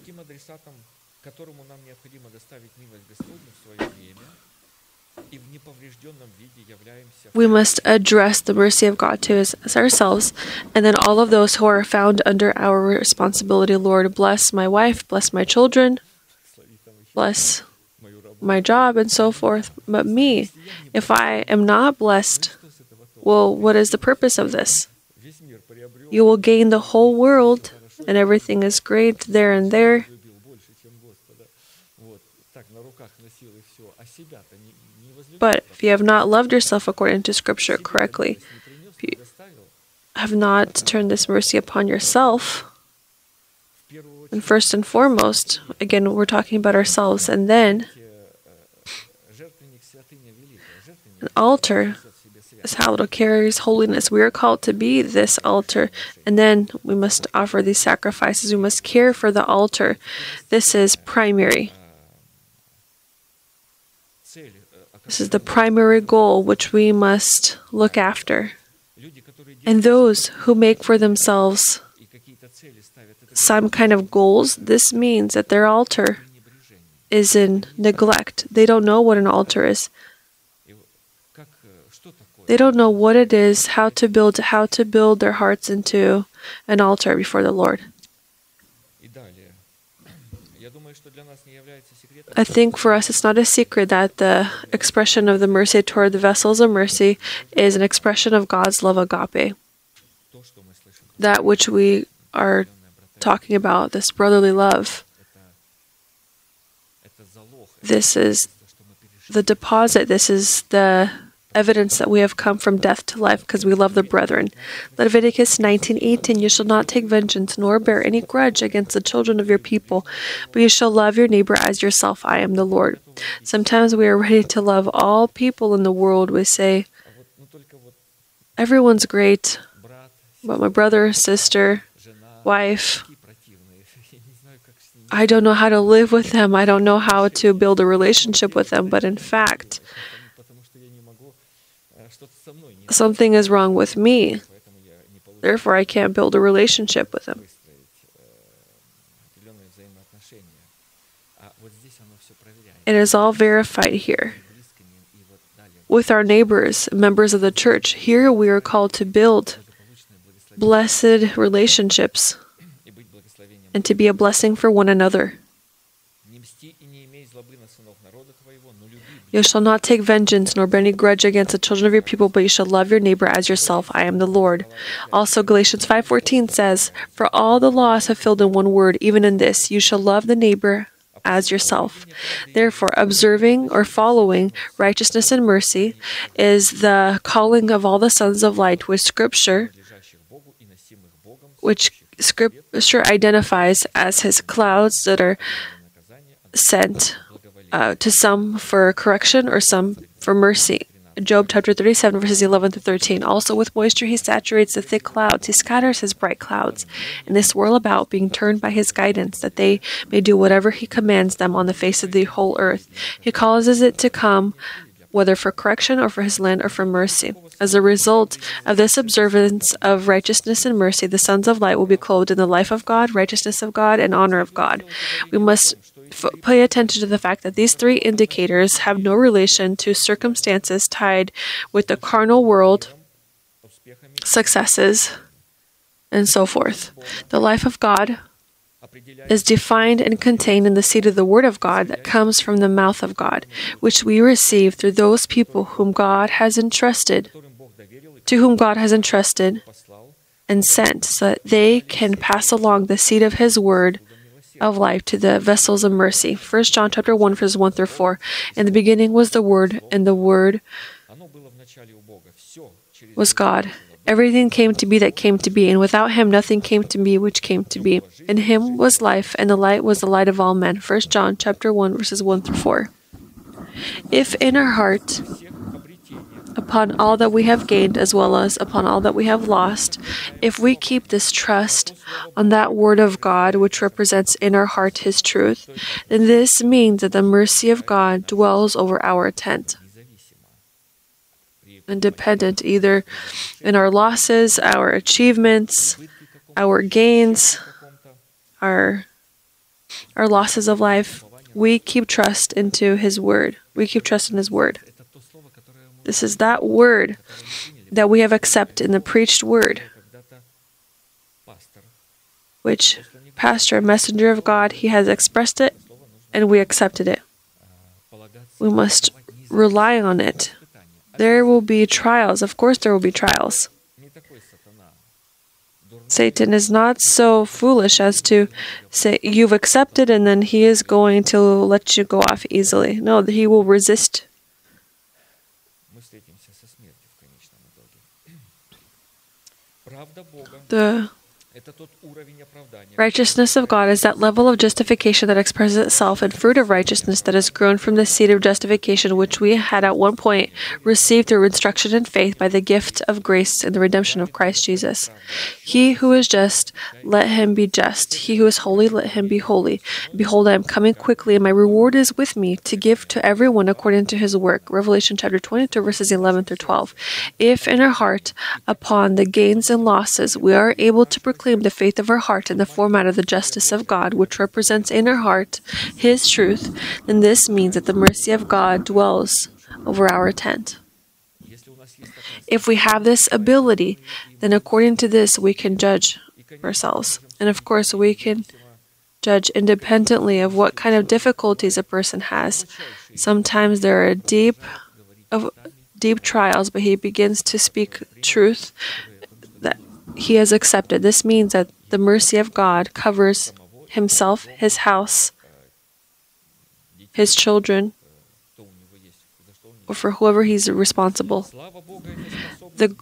we must address the mercy of God to us ourselves, and then all of those who are found under our responsibility. Lord, bless my wife, bless my children, bless my job, and so forth, but me. If I am not blessed, well, what is the purpose of this? You will gain the whole world, and everything is great there and there. But if you have not loved yourself according to Scripture correctly, if you have not turned this mercy upon yourself, and first and foremost, again, we're talking about ourselves, and then altar is how it carries holiness. We are called to be this altar, and then we must offer these sacrifices. We must care for the altar. This is primary. This is the primary goal which we must look after. And those who make for themselves some kind of goals, this means that their altar is in neglect. They don't know what an altar is. They don't know what it is, how to build, how to build their hearts into an altar before the Lord. I think for us it's not a secret that the expression of the mercy toward the vessels of mercy is an expression of God's love agape. That which we are talking about, this brotherly love, this is the deposit, this is the evidence that we have come from death to life because we love the brethren. Leviticus 19:18 You shall not take vengeance nor bear any grudge against the children of your people, but you shall love your neighbor as yourself. I am the Lord. Sometimes we are ready to love all people in the world. We say everyone's great, but my brother, sister, wife, I don't know how to live with them. I don't know how to build a relationship with them, but in fact, something is wrong with me. Therefore, I can't build a relationship with him. It is all verified here. With our neighbors, members of the church, here we are called to build blessed relationships and to be a blessing for one another. You shall not take vengeance nor bear any grudge against the children of your people, but you shall love your neighbor as yourself. I am the Lord. Also Galatians 5:14 says, "For all the laws have filled in one word, even in this, you shall love the neighbor as yourself. Therefore, observing or following righteousness and mercy is the calling of all the sons of light, with Scripture, which Scripture identifies as His clouds that are sent uh, to some for correction or some for mercy. Job chapter 37, verses 11 to 13. Also, with moisture, he saturates the thick clouds. He scatters his bright clouds, and they swirl about, being turned by his guidance, that they may do whatever he commands them on the face of the whole earth. He causes it to come, whether for correction or for his land or for mercy. As a result of this observance of righteousness and mercy, the sons of light will be clothed in the life of God, righteousness of God, and honor of God. We must pay attention to the fact that these three indicators have no relation to circumstances tied with the carnal world, successes, and so forth. The life of God is defined and contained in the seed of the Word of God that comes from the mouth of God, which we receive through those people whom God has entrusted, to whom God has entrusted and sent, so that they can pass along the seed of His Word of life to the vessels of mercy. 1 John chapter 1 verses 1 through 4. In the beginning was the word and the word was God. Everything came to be that came to be, and without him nothing came to be which came to be. In him was life, and the light was the light of all men. 1 John chapter 1 verses 1 through 4. If in our heart upon all that we have gained as well as upon all that we have lost, if we keep this trust on that Word of God which represents in our heart His truth, then this means that the mercy of God dwells over our tent. Independent either in our losses, our achievements, our gains, our our losses of life, we keep trust into His Word. We keep trust in His Word. This is that word that we have accepted in the preached word, which pastor, messenger of God, he has expressed it and we accepted it. We must rely on it. There will be trials. Of course, there will be trials. Satan is not so foolish as to say, You've accepted, and then he is going to let you go off easily. No, he will resist Да. Это тот righteousness of God is that level of justification that expresses itself in fruit of righteousness that has grown from the seed of justification which we had at one point received through instruction in faith by the gift of grace in the redemption of Christ Jesus. He who is just, let him be just. He who is holy, let him be holy. Behold, I am coming quickly, and my reward is with me to give to everyone according to his work. Revelation chapter 22, verses 11 through 12. If in our heart, upon the gains and losses, we are able to proclaim the faith faith of her heart in the format of the justice of God, which represents in her heart His truth, then this means that the mercy of God dwells over our tent. If we have this ability, then according to this, we can judge ourselves. And of course, we can judge independently of what kind of difficulties a person has. Sometimes there are deep of deep trials, but he begins to speak truth that he has accepted. This means that the mercy of God covers himself, his house, his children, or for whoever he's responsible. The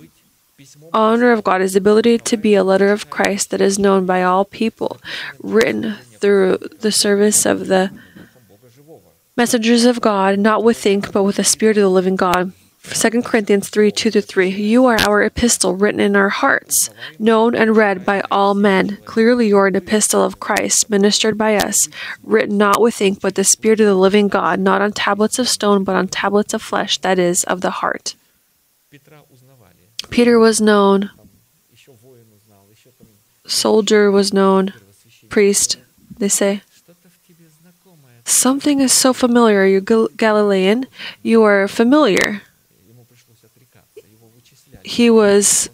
honor of God is the ability to be a letter of Christ that is known by all people, written through the service of the messengers of God, not with ink, but with the Spirit of the living God. 2 Corinthians 3 2 to 3. You are our epistle written in our hearts, known and read by all men. Clearly, you are an epistle of Christ, ministered by us, written not with ink, but the Spirit of the living God, not on tablets of stone, but on tablets of flesh, that is, of the heart. Peter was known, soldier was known, priest, they say. Something is so familiar, you Galilean, you are familiar he was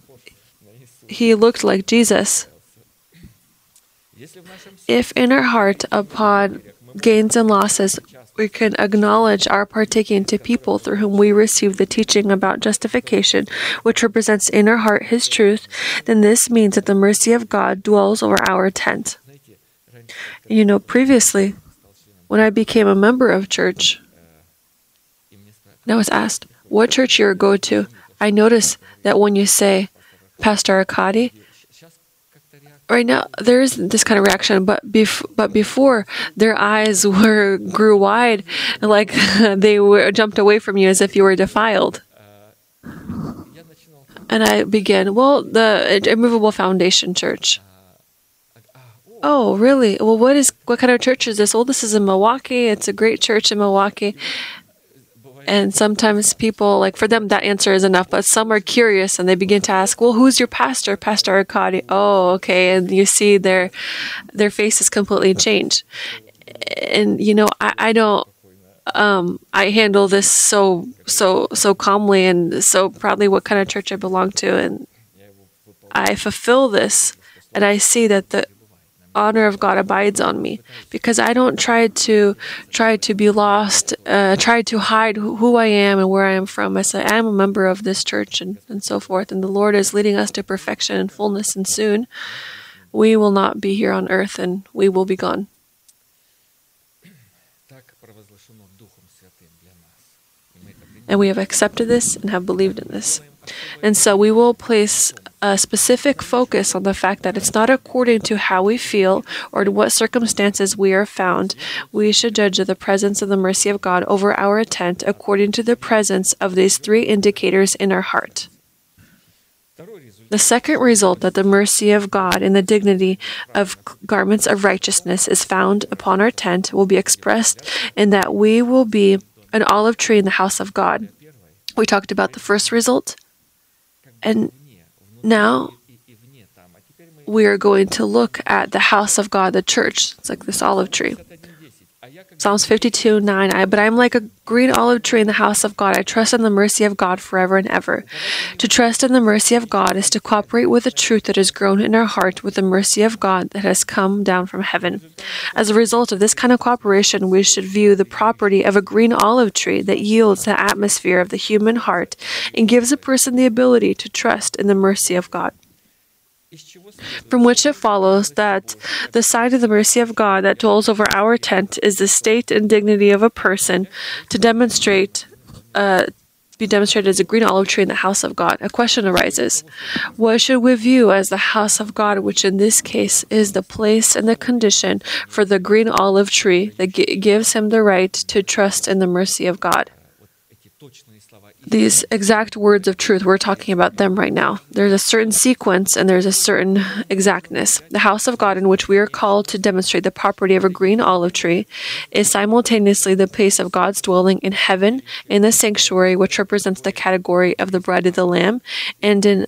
he looked like Jesus. If in our heart upon gains and losses we can acknowledge our partaking to people through whom we receive the teaching about justification, which represents in our heart his truth, then this means that the mercy of God dwells over our tent. You know, previously, when I became a member of church, I was asked, What church you go to? I notice that when you say Pastor Arkady, right now there is this kind of reaction but bef- but before their eyes were grew wide like they were jumped away from you as if you were defiled. And i began well the immovable foundation church. Oh really? Well what is what kind of church is this? Well this is in milwaukee. It's a great church in milwaukee. And sometimes people, like for them, that answer is enough, but some are curious and they begin to ask, well, who's your pastor? Pastor Arkady. Oh, okay. And you see their, their face is completely changed. And, you know, I, I don't, um, I handle this so, so, so calmly and so proudly what kind of church I belong to. And I fulfill this and I see that the honor of God abides on me because I don't try to try to be lost, uh, try to hide who I am and where I am from. I say I am a member of this church and, and so forth. And the Lord is leading us to perfection and fullness. And soon, we will not be here on earth, and we will be gone. And we have accepted this and have believed in this. And so we will place a specific focus on the fact that it's not according to how we feel or to what circumstances we are found. We should judge the presence of the mercy of God over our tent according to the presence of these three indicators in our heart. The second result that the mercy of God and the dignity of garments of righteousness is found upon our tent will be expressed in that we will be an olive tree in the house of God. We talked about the first result and now we are going to look at the house of God, the church. It's like this olive tree. Psalms 52 9. I, but I'm like a green olive tree in the house of God. I trust in the mercy of God forever and ever. To trust in the mercy of God is to cooperate with the truth that has grown in our heart with the mercy of God that has come down from heaven. As a result of this kind of cooperation, we should view the property of a green olive tree that yields the atmosphere of the human heart and gives a person the ability to trust in the mercy of God. From which it follows that the sign of the mercy of God that dwells over our tent is the state and dignity of a person to demonstrate. Uh, be demonstrated as a green olive tree in the house of God. A question arises What should we view as the house of God, which in this case is the place and the condition for the green olive tree that gives him the right to trust in the mercy of God? these exact words of truth. We're talking about them right now. There's a certain sequence and there's a certain exactness. The house of God, in which we are called to demonstrate the property of a green olive tree, is simultaneously the place of God's dwelling in heaven, in the sanctuary, which represents the category of the bride of the Lamb, and in,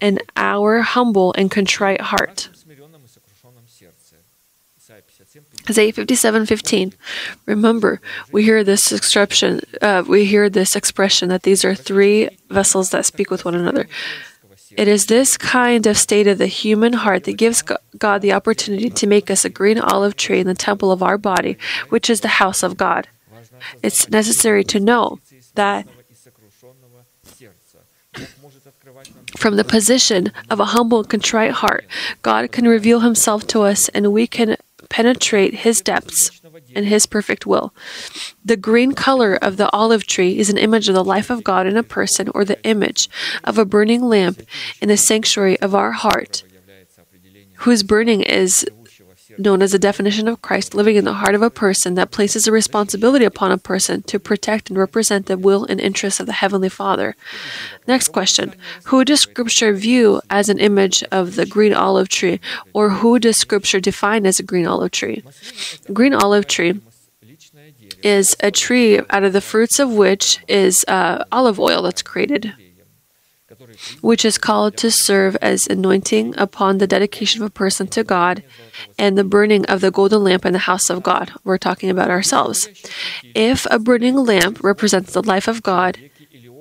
in our humble and contrite heart. Isaiah 57:15. Remember, we hear this expression. Uh, we hear this expression that these are three vessels that speak with one another. It is this kind of state of the human heart that gives God the opportunity to make us a green olive tree in the temple of our body, which is the house of God. It's necessary to know that from the position of a humble, contrite heart, God can reveal Himself to us, and we can penetrate his depths and his perfect will. The green color of the olive tree is an image of the life of God in a person or the image of a burning lamp in the sanctuary of our heart, whose burning is known as the definition of Christ living in the heart of a person that places a responsibility upon a person to protect and represent the will and interests of the Heavenly Father. Next question Who does Scripture view as an image of the green olive tree, or who does Scripture define as a green olive tree? Green olive tree is a tree out of the fruits of which is uh, olive oil that's created which is called to serve as anointing upon the dedication of a person to God and the burning of the golden lamp in the house of God. We're talking about ourselves. If a burning lamp represents the life of God,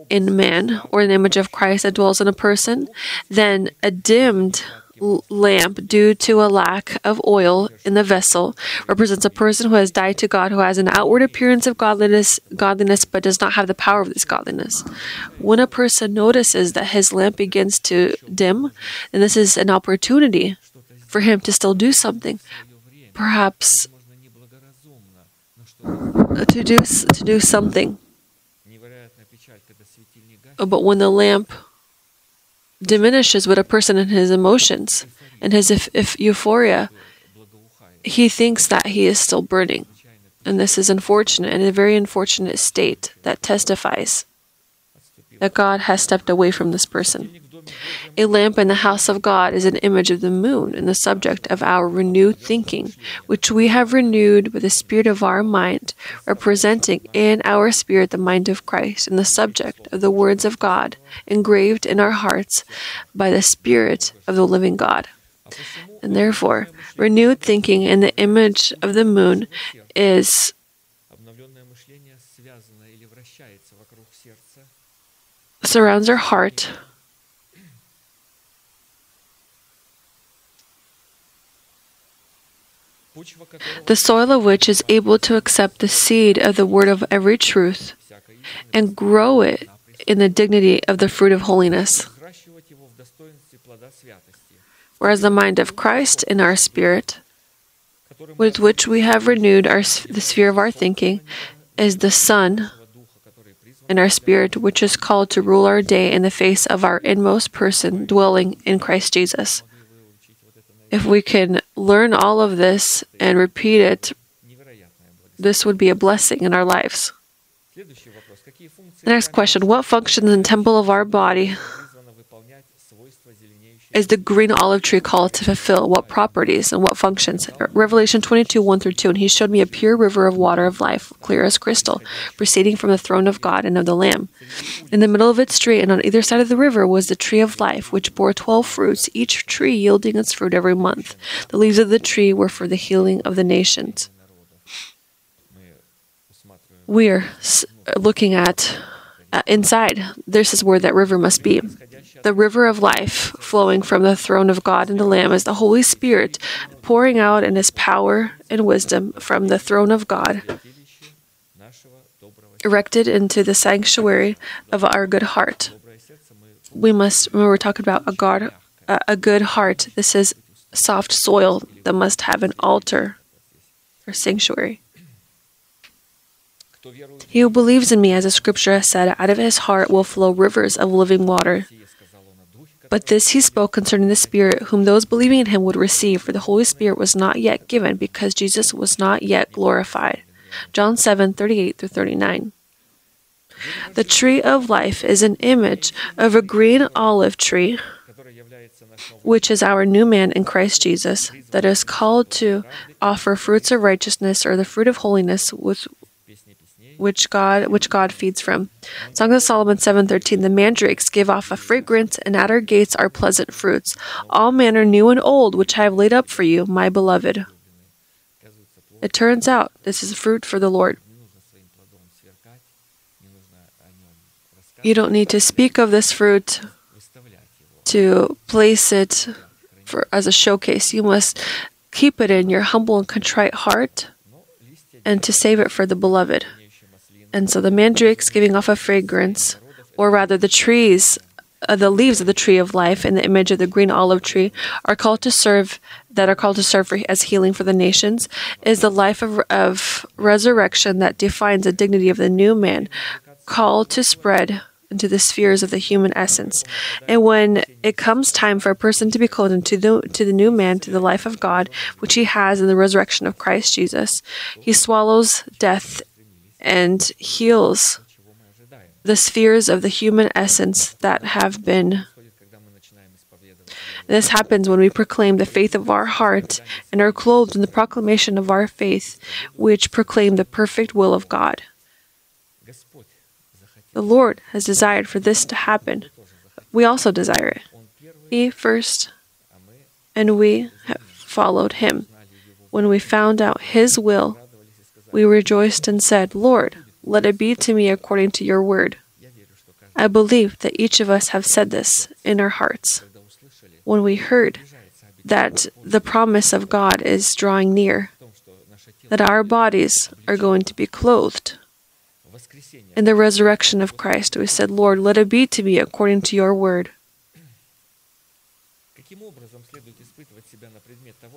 in man or an image of Christ that dwells in a person, then a dimmed lamp due to a lack of oil in the vessel represents a person who has died to God, who has an outward appearance of godliness, godliness, but does not have the power of this godliness. When a person notices that his lamp begins to dim, then this is an opportunity for him to still do something. Perhaps to do to do something. But when the lamp diminishes with a person in his emotions and his if, if euphoria. He thinks that he is still burning. And this is unfortunate and a very unfortunate state that testifies that God has stepped away from this person. A lamp in the house of God is an image of the moon and the subject of our renewed thinking, which we have renewed with the spirit of our mind, representing in our spirit the mind of Christ and the subject of the words of God, engraved in our hearts by the Spirit of the living God. And therefore, renewed thinking in the image of the moon is surrounds our heart the soil of which is able to accept the seed of the word of every truth and grow it in the dignity of the fruit of holiness. Whereas the mind of Christ in our spirit, with which we have renewed our, the sphere of our thinking, is the sun in our spirit, which is called to rule our day in the face of our inmost person dwelling in Christ Jesus. If we can learn all of this and repeat it, this would be a blessing in our lives. Next question. What functions in temple of our body? is the green olive tree called to fulfill what properties and what functions? Revelation 22, 1 through 2. And he showed me a pure river of water of life, clear as crystal, proceeding from the throne of God and of the Lamb. In the middle of its tree and on either side of the river was the tree of life, which bore twelve fruits, each tree yielding its fruit every month. The leaves of the tree were for the healing of the nations. We're looking at uh, inside. This is where that river must be the river of life flowing from the throne of God and the Lamb is the Holy Spirit pouring out in his power and wisdom from the throne of God, erected into the sanctuary of our good heart. We must, when we're talking about a, God, a good heart, this is soft soil that must have an altar or sanctuary. He who believes in me, as the scripture has said, out of his heart will flow rivers of living water. But this he spoke concerning the Spirit, whom those believing in him would receive, for the Holy Spirit was not yet given, because Jesus was not yet glorified. John 7 38 through 39. The tree of life is an image of a green olive tree, which is our new man in Christ Jesus, that is called to offer fruits of righteousness or the fruit of holiness with which God which God feeds from. Song of Solomon seven thirteen The mandrakes give off a fragrance, and at our gates are pleasant fruits, all manner new and old, which I have laid up for you, my beloved. It turns out this is fruit for the Lord. You don't need to speak of this fruit to place it for as a showcase. You must keep it in your humble and contrite heart and to save it for the beloved. And so the mandrakes giving off a fragrance, or rather the trees, uh, the leaves of the tree of life in the image of the green olive tree are called to serve, that are called to serve for, as healing for the nations, is the life of, of resurrection that defines the dignity of the new man, called to spread into the spheres of the human essence. And when it comes time for a person to be called into the, to the new man, to the life of God, which he has in the resurrection of Christ Jesus, he swallows death and heals the spheres of the human essence that have been. This happens when we proclaim the faith of our heart and are clothed in the proclamation of our faith, which proclaim the perfect will of God. The Lord has desired for this to happen. We also desire it. He first, and we have followed Him. When we found out His will, we rejoiced and said, Lord, let it be to me according to your word. I believe that each of us have said this in our hearts. When we heard that the promise of God is drawing near, that our bodies are going to be clothed in the resurrection of Christ, we said, Lord, let it be to me according to your word.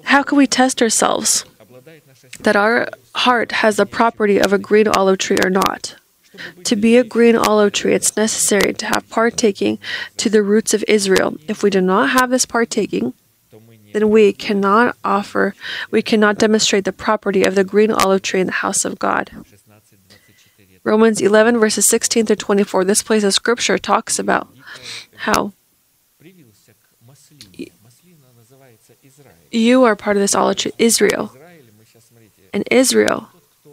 How can we test ourselves that our heart has the property of a green olive tree or not. To be a green olive tree, it's necessary to have partaking to the roots of Israel. If we do not have this partaking, then we cannot offer, we cannot demonstrate the property of the green olive tree in the house of God. Romans 11, verses 16 through 24, this place of scripture talks about how you are part of this olive tree, Israel. And Israel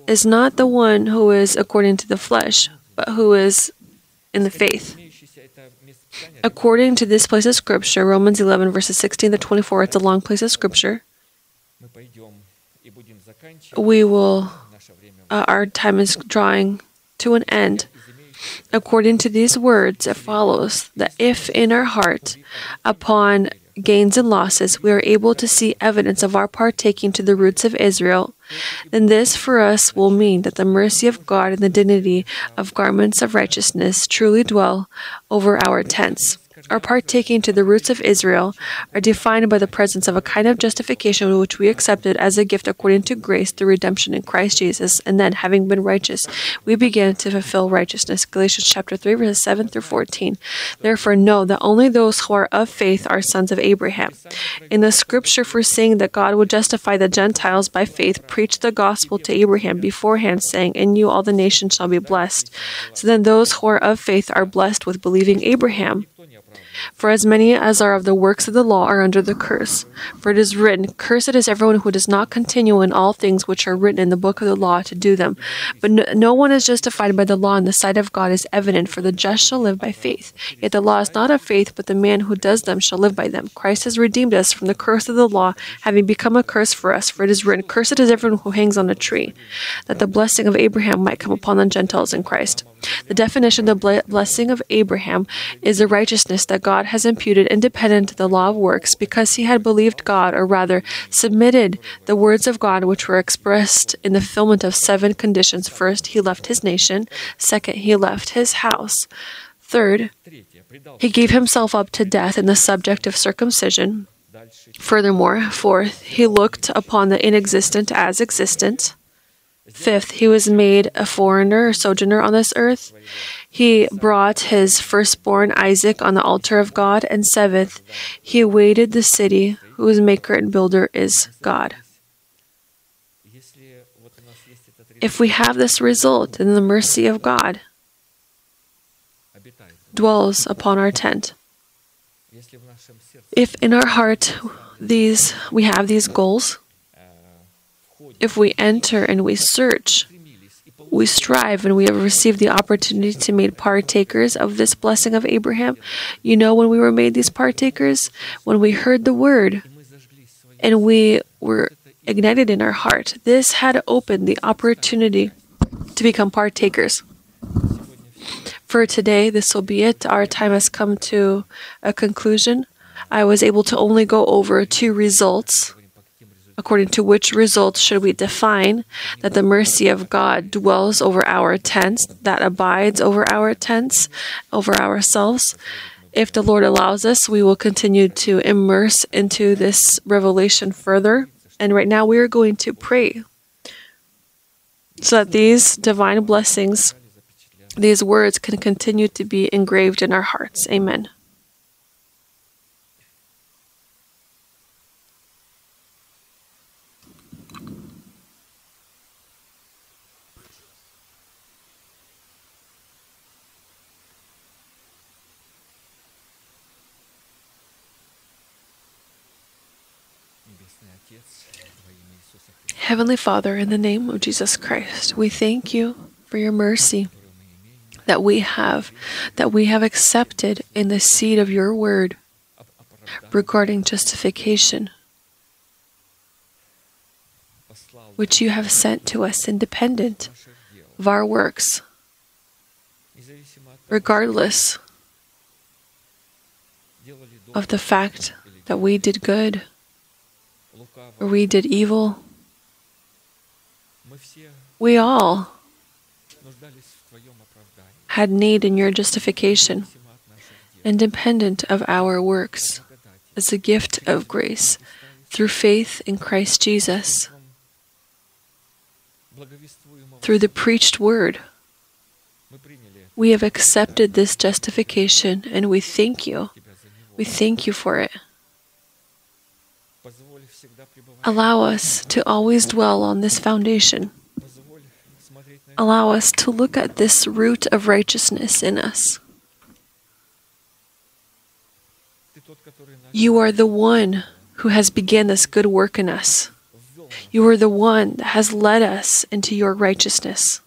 is not the one who is according to the flesh, but who is in the faith. According to this place of scripture, Romans 11, verses 16 to 24, it's a long place of scripture. We will, uh, our time is drawing to an end. According to these words, it follows that if in our heart, upon gains and losses, we are able to see evidence of our partaking to the roots of Israel, then this for us will mean that the mercy of God and the dignity of garments of righteousness truly dwell over our tents. Our partaking to the roots of Israel are defined by the presence of a kind of justification which we accepted as a gift according to grace through redemption in Christ Jesus, and then, having been righteous, we began to fulfill righteousness. Galatians chapter 3, verses 7 through 14. Therefore, know that only those who are of faith are sons of Abraham. In the scripture foreseeing that God would justify the Gentiles by faith, preached the gospel to Abraham beforehand, saying, In you all the nations shall be blessed. So then those who are of faith are blessed with believing Abraham. For as many as are of the works of the law are under the curse. For it is written, Cursed is everyone who does not continue in all things which are written in the book of the law to do them. But no, no one is justified by the law in the sight of God is evident, for the just shall live by faith. Yet the law is not of faith, but the man who does them shall live by them. Christ has redeemed us from the curse of the law, having become a curse for us, for it is written, Cursed is everyone who hangs on a tree, that the blessing of Abraham might come upon the Gentiles in Christ. The definition of the blessing of Abraham is the righteousness that God has imputed independent to the law of works because he had believed God, or rather, submitted the words of God which were expressed in the fulfillment of seven conditions. First, he left his nation. Second, he left his house. Third, he gave himself up to death in the subject of circumcision. Furthermore, fourth, he looked upon the inexistent as existent. Fifth, he was made a foreigner, a sojourner on this earth. He brought his firstborn Isaac on the altar of God. And seventh, he awaited the city whose maker and builder is God. If we have this result, then the mercy of God dwells upon our tent. If in our heart these we have these goals, if we enter and we search, we strive and we have received the opportunity to be partakers of this blessing of Abraham. You know, when we were made these partakers, when we heard the word and we were ignited in our heart, this had opened the opportunity to become partakers. For today, this will be it. Our time has come to a conclusion. I was able to only go over two results according to which results should we define that the mercy of God dwells over our tents, that abides over our tents, over ourselves. If the Lord allows us, we will continue to immerse into this revelation further. And right now, we are going to pray so that these divine blessings, these words, can continue to be engraved in our hearts. Amen. Heavenly Father, in the name of Jesus Christ, we thank you for your mercy that we have, that we have accepted in the seed of your word regarding justification, which you have sent to us independent of our works, regardless of the fact that we did good or we did evil. We all had need in your justification, independent of our works, as a gift of grace through faith in Christ Jesus, through the preached word. We have accepted this justification and we thank you. We thank you for it. Allow us to always dwell on this foundation. Allow us to look at this root of righteousness in us. You are the one who has begun this good work in us. You are the one that has led us into your righteousness,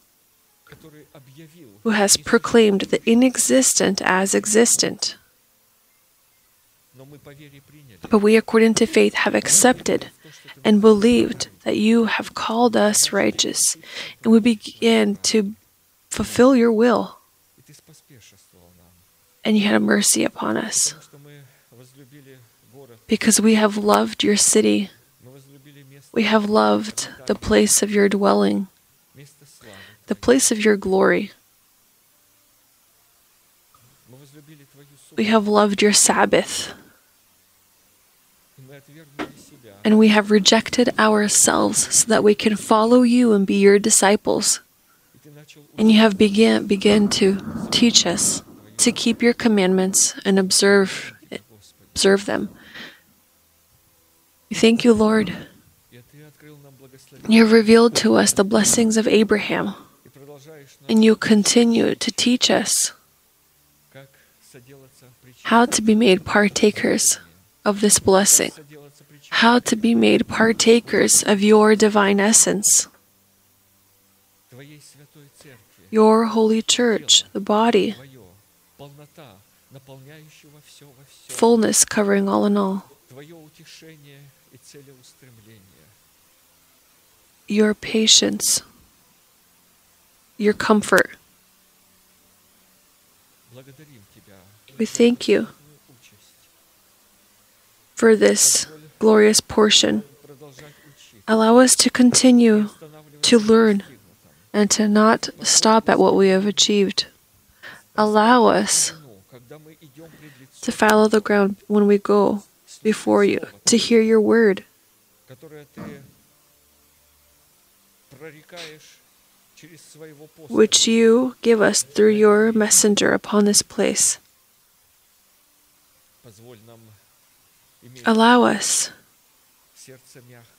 who has proclaimed the inexistent as existent. But we, according to faith, have accepted and believed that you have called us righteous, and we began to fulfill your will. And you had mercy upon us. Because we have loved your city, we have loved the place of your dwelling, the place of your glory. We have loved your Sabbath and we have rejected ourselves so that we can follow you and be your disciples. And you have began, begin to teach us to keep your commandments and observe, observe them. Thank you, Lord. You have revealed to us the blessings of Abraham, and you continue to teach us how to be made partakers of this blessing how to be made partakers of your divine essence, your holy church, the body, fullness covering all in all, your patience, your comfort. We thank you for this glorious portion. Allow us to continue to learn and to not stop at what we have achieved. Allow us to follow the ground when we go before you, to hear your word which you give us through your messenger upon this place allow us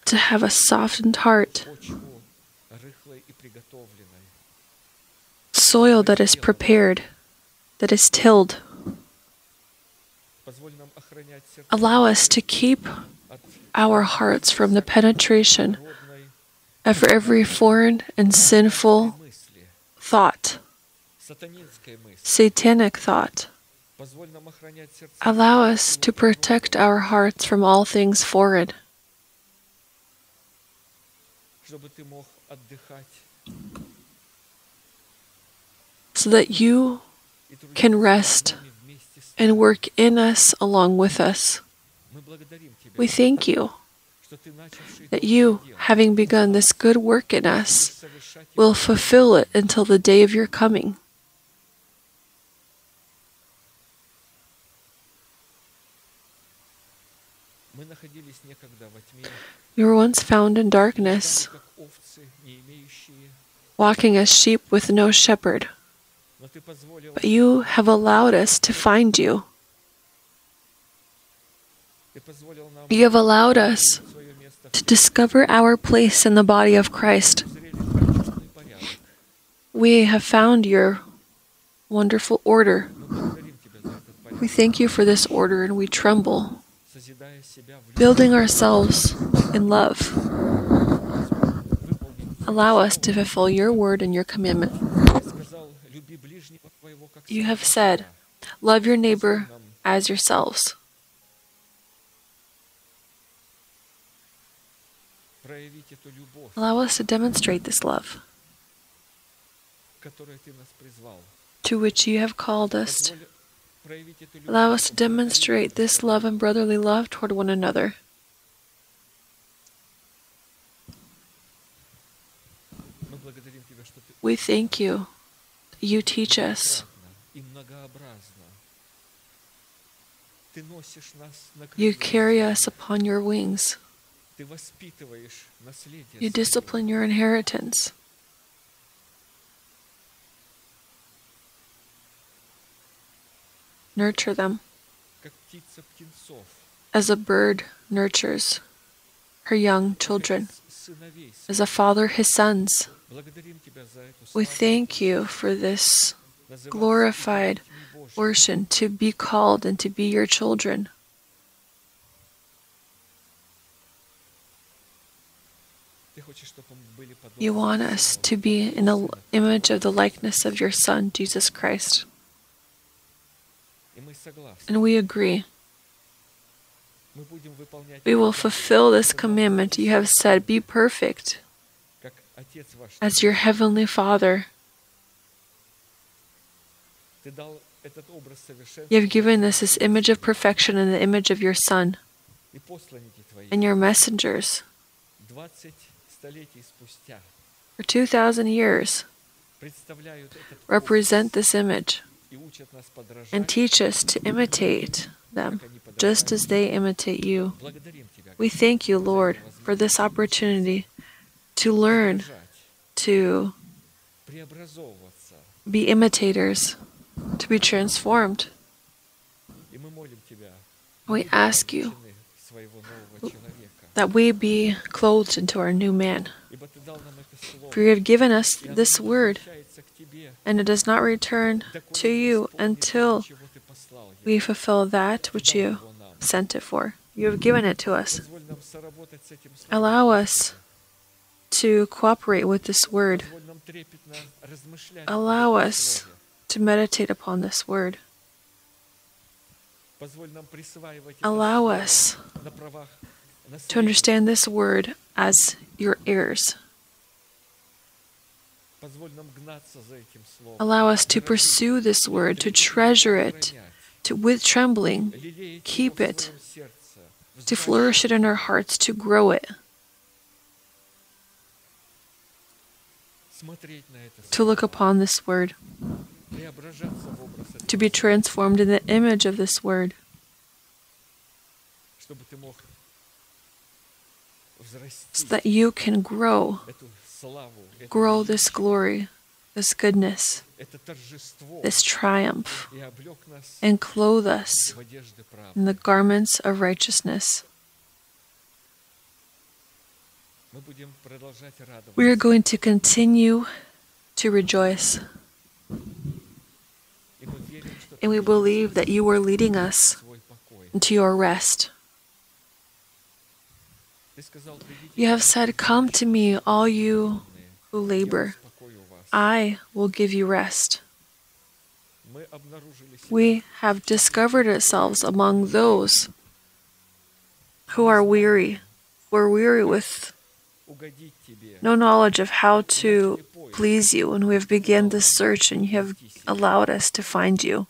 to have a softened heart, soil that is prepared, that is tilled. Allow us to keep our hearts from the penetration of every foreign and sinful thought, satanic thought, Allow us to protect our hearts from all things foreign, so that you can rest and work in us along with us. We thank you that you, having begun this good work in us, will fulfill it until the day of your coming. We were once found in darkness, walking as sheep with no shepherd. But you have allowed us to find you. You have allowed us to discover our place in the body of Christ. We have found your wonderful order. We thank you for this order and we tremble building ourselves in love. Allow us to fulfill your word and your commandment. You have said, Love your neighbor as yourselves. Allow us to demonstrate this love to which you have called us Allow us to demonstrate this love and brotherly love toward one another. We thank you. You teach us. You carry us upon your wings. You discipline your inheritance. nurture them. As a bird nurtures her young children, as a father his sons. We thank you for this glorified portion to be called and to be your children. You want us to be in the image of the likeness of your Son, Jesus Christ. And we agree. We will fulfill this commandment you have said be perfect as your heavenly Father. You have given us this image of perfection in the image of your Son and your messengers. For 2,000 years, represent this image and teach us to imitate them just as they imitate you. We thank you, Lord, for this opportunity to learn to be imitators, to be transformed. We ask you that we be clothed into our new man. For you have given us this word and it does not return to you until we fulfill that which you sent it for. You have given it to us. Allow us to cooperate with this word. Allow us to meditate upon this word. Allow us to understand this word as your heirs. Allow us to pursue this word, to treasure it, to, with trembling, keep it, to flourish it in our hearts, to grow it. To look upon this word, to be transformed in the image of this word, so that you can grow, grow this glory, this goodness, this triumph, and clothe us in the garments of righteousness. We are going to continue to rejoice. And we believe that you are leading us into your rest. You have said, Come to me, all you who labor. I will give you rest. We have discovered ourselves among those who are weary, who are weary with no knowledge of how to please you, and we have begun this search, and you have allowed us to find you.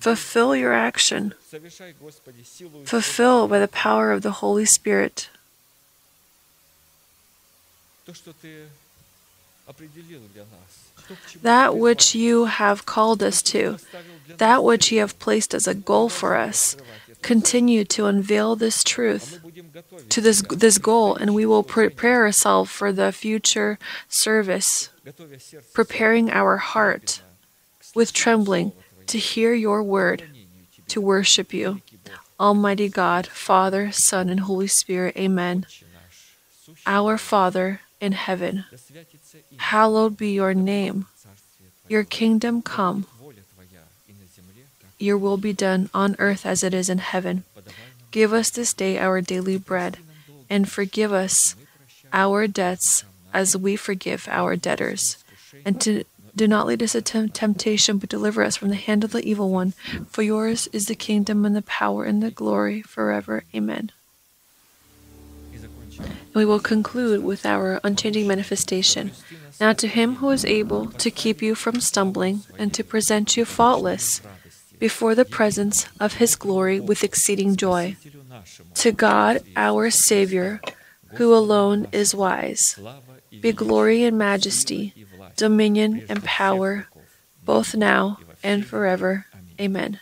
Fulfill your action. Fulfill by the power of the Holy Spirit. That which you have called us to, that which you have placed as a goal for us, continue to unveil this truth to this, this goal, and we will prepare ourselves for the future service, preparing our heart with trembling to hear your word, to worship you. Almighty God, Father, Son, and Holy Spirit, Amen. Our Father in heaven, hallowed be your name. Your kingdom come. Your will be done on earth as it is in heaven. Give us this day our daily bread, and forgive us our debts as we forgive our debtors. And to do not lead us into temptation, but deliver us from the hand of the evil one. For yours is the kingdom and the power and the glory forever. Amen. And we will conclude with our unchanging manifestation. Now, to him who is able to keep you from stumbling and to present you faultless before the presence of his glory with exceeding joy, to God our Savior, who alone is wise, be glory and majesty dominion and power, both now and forever. Amen.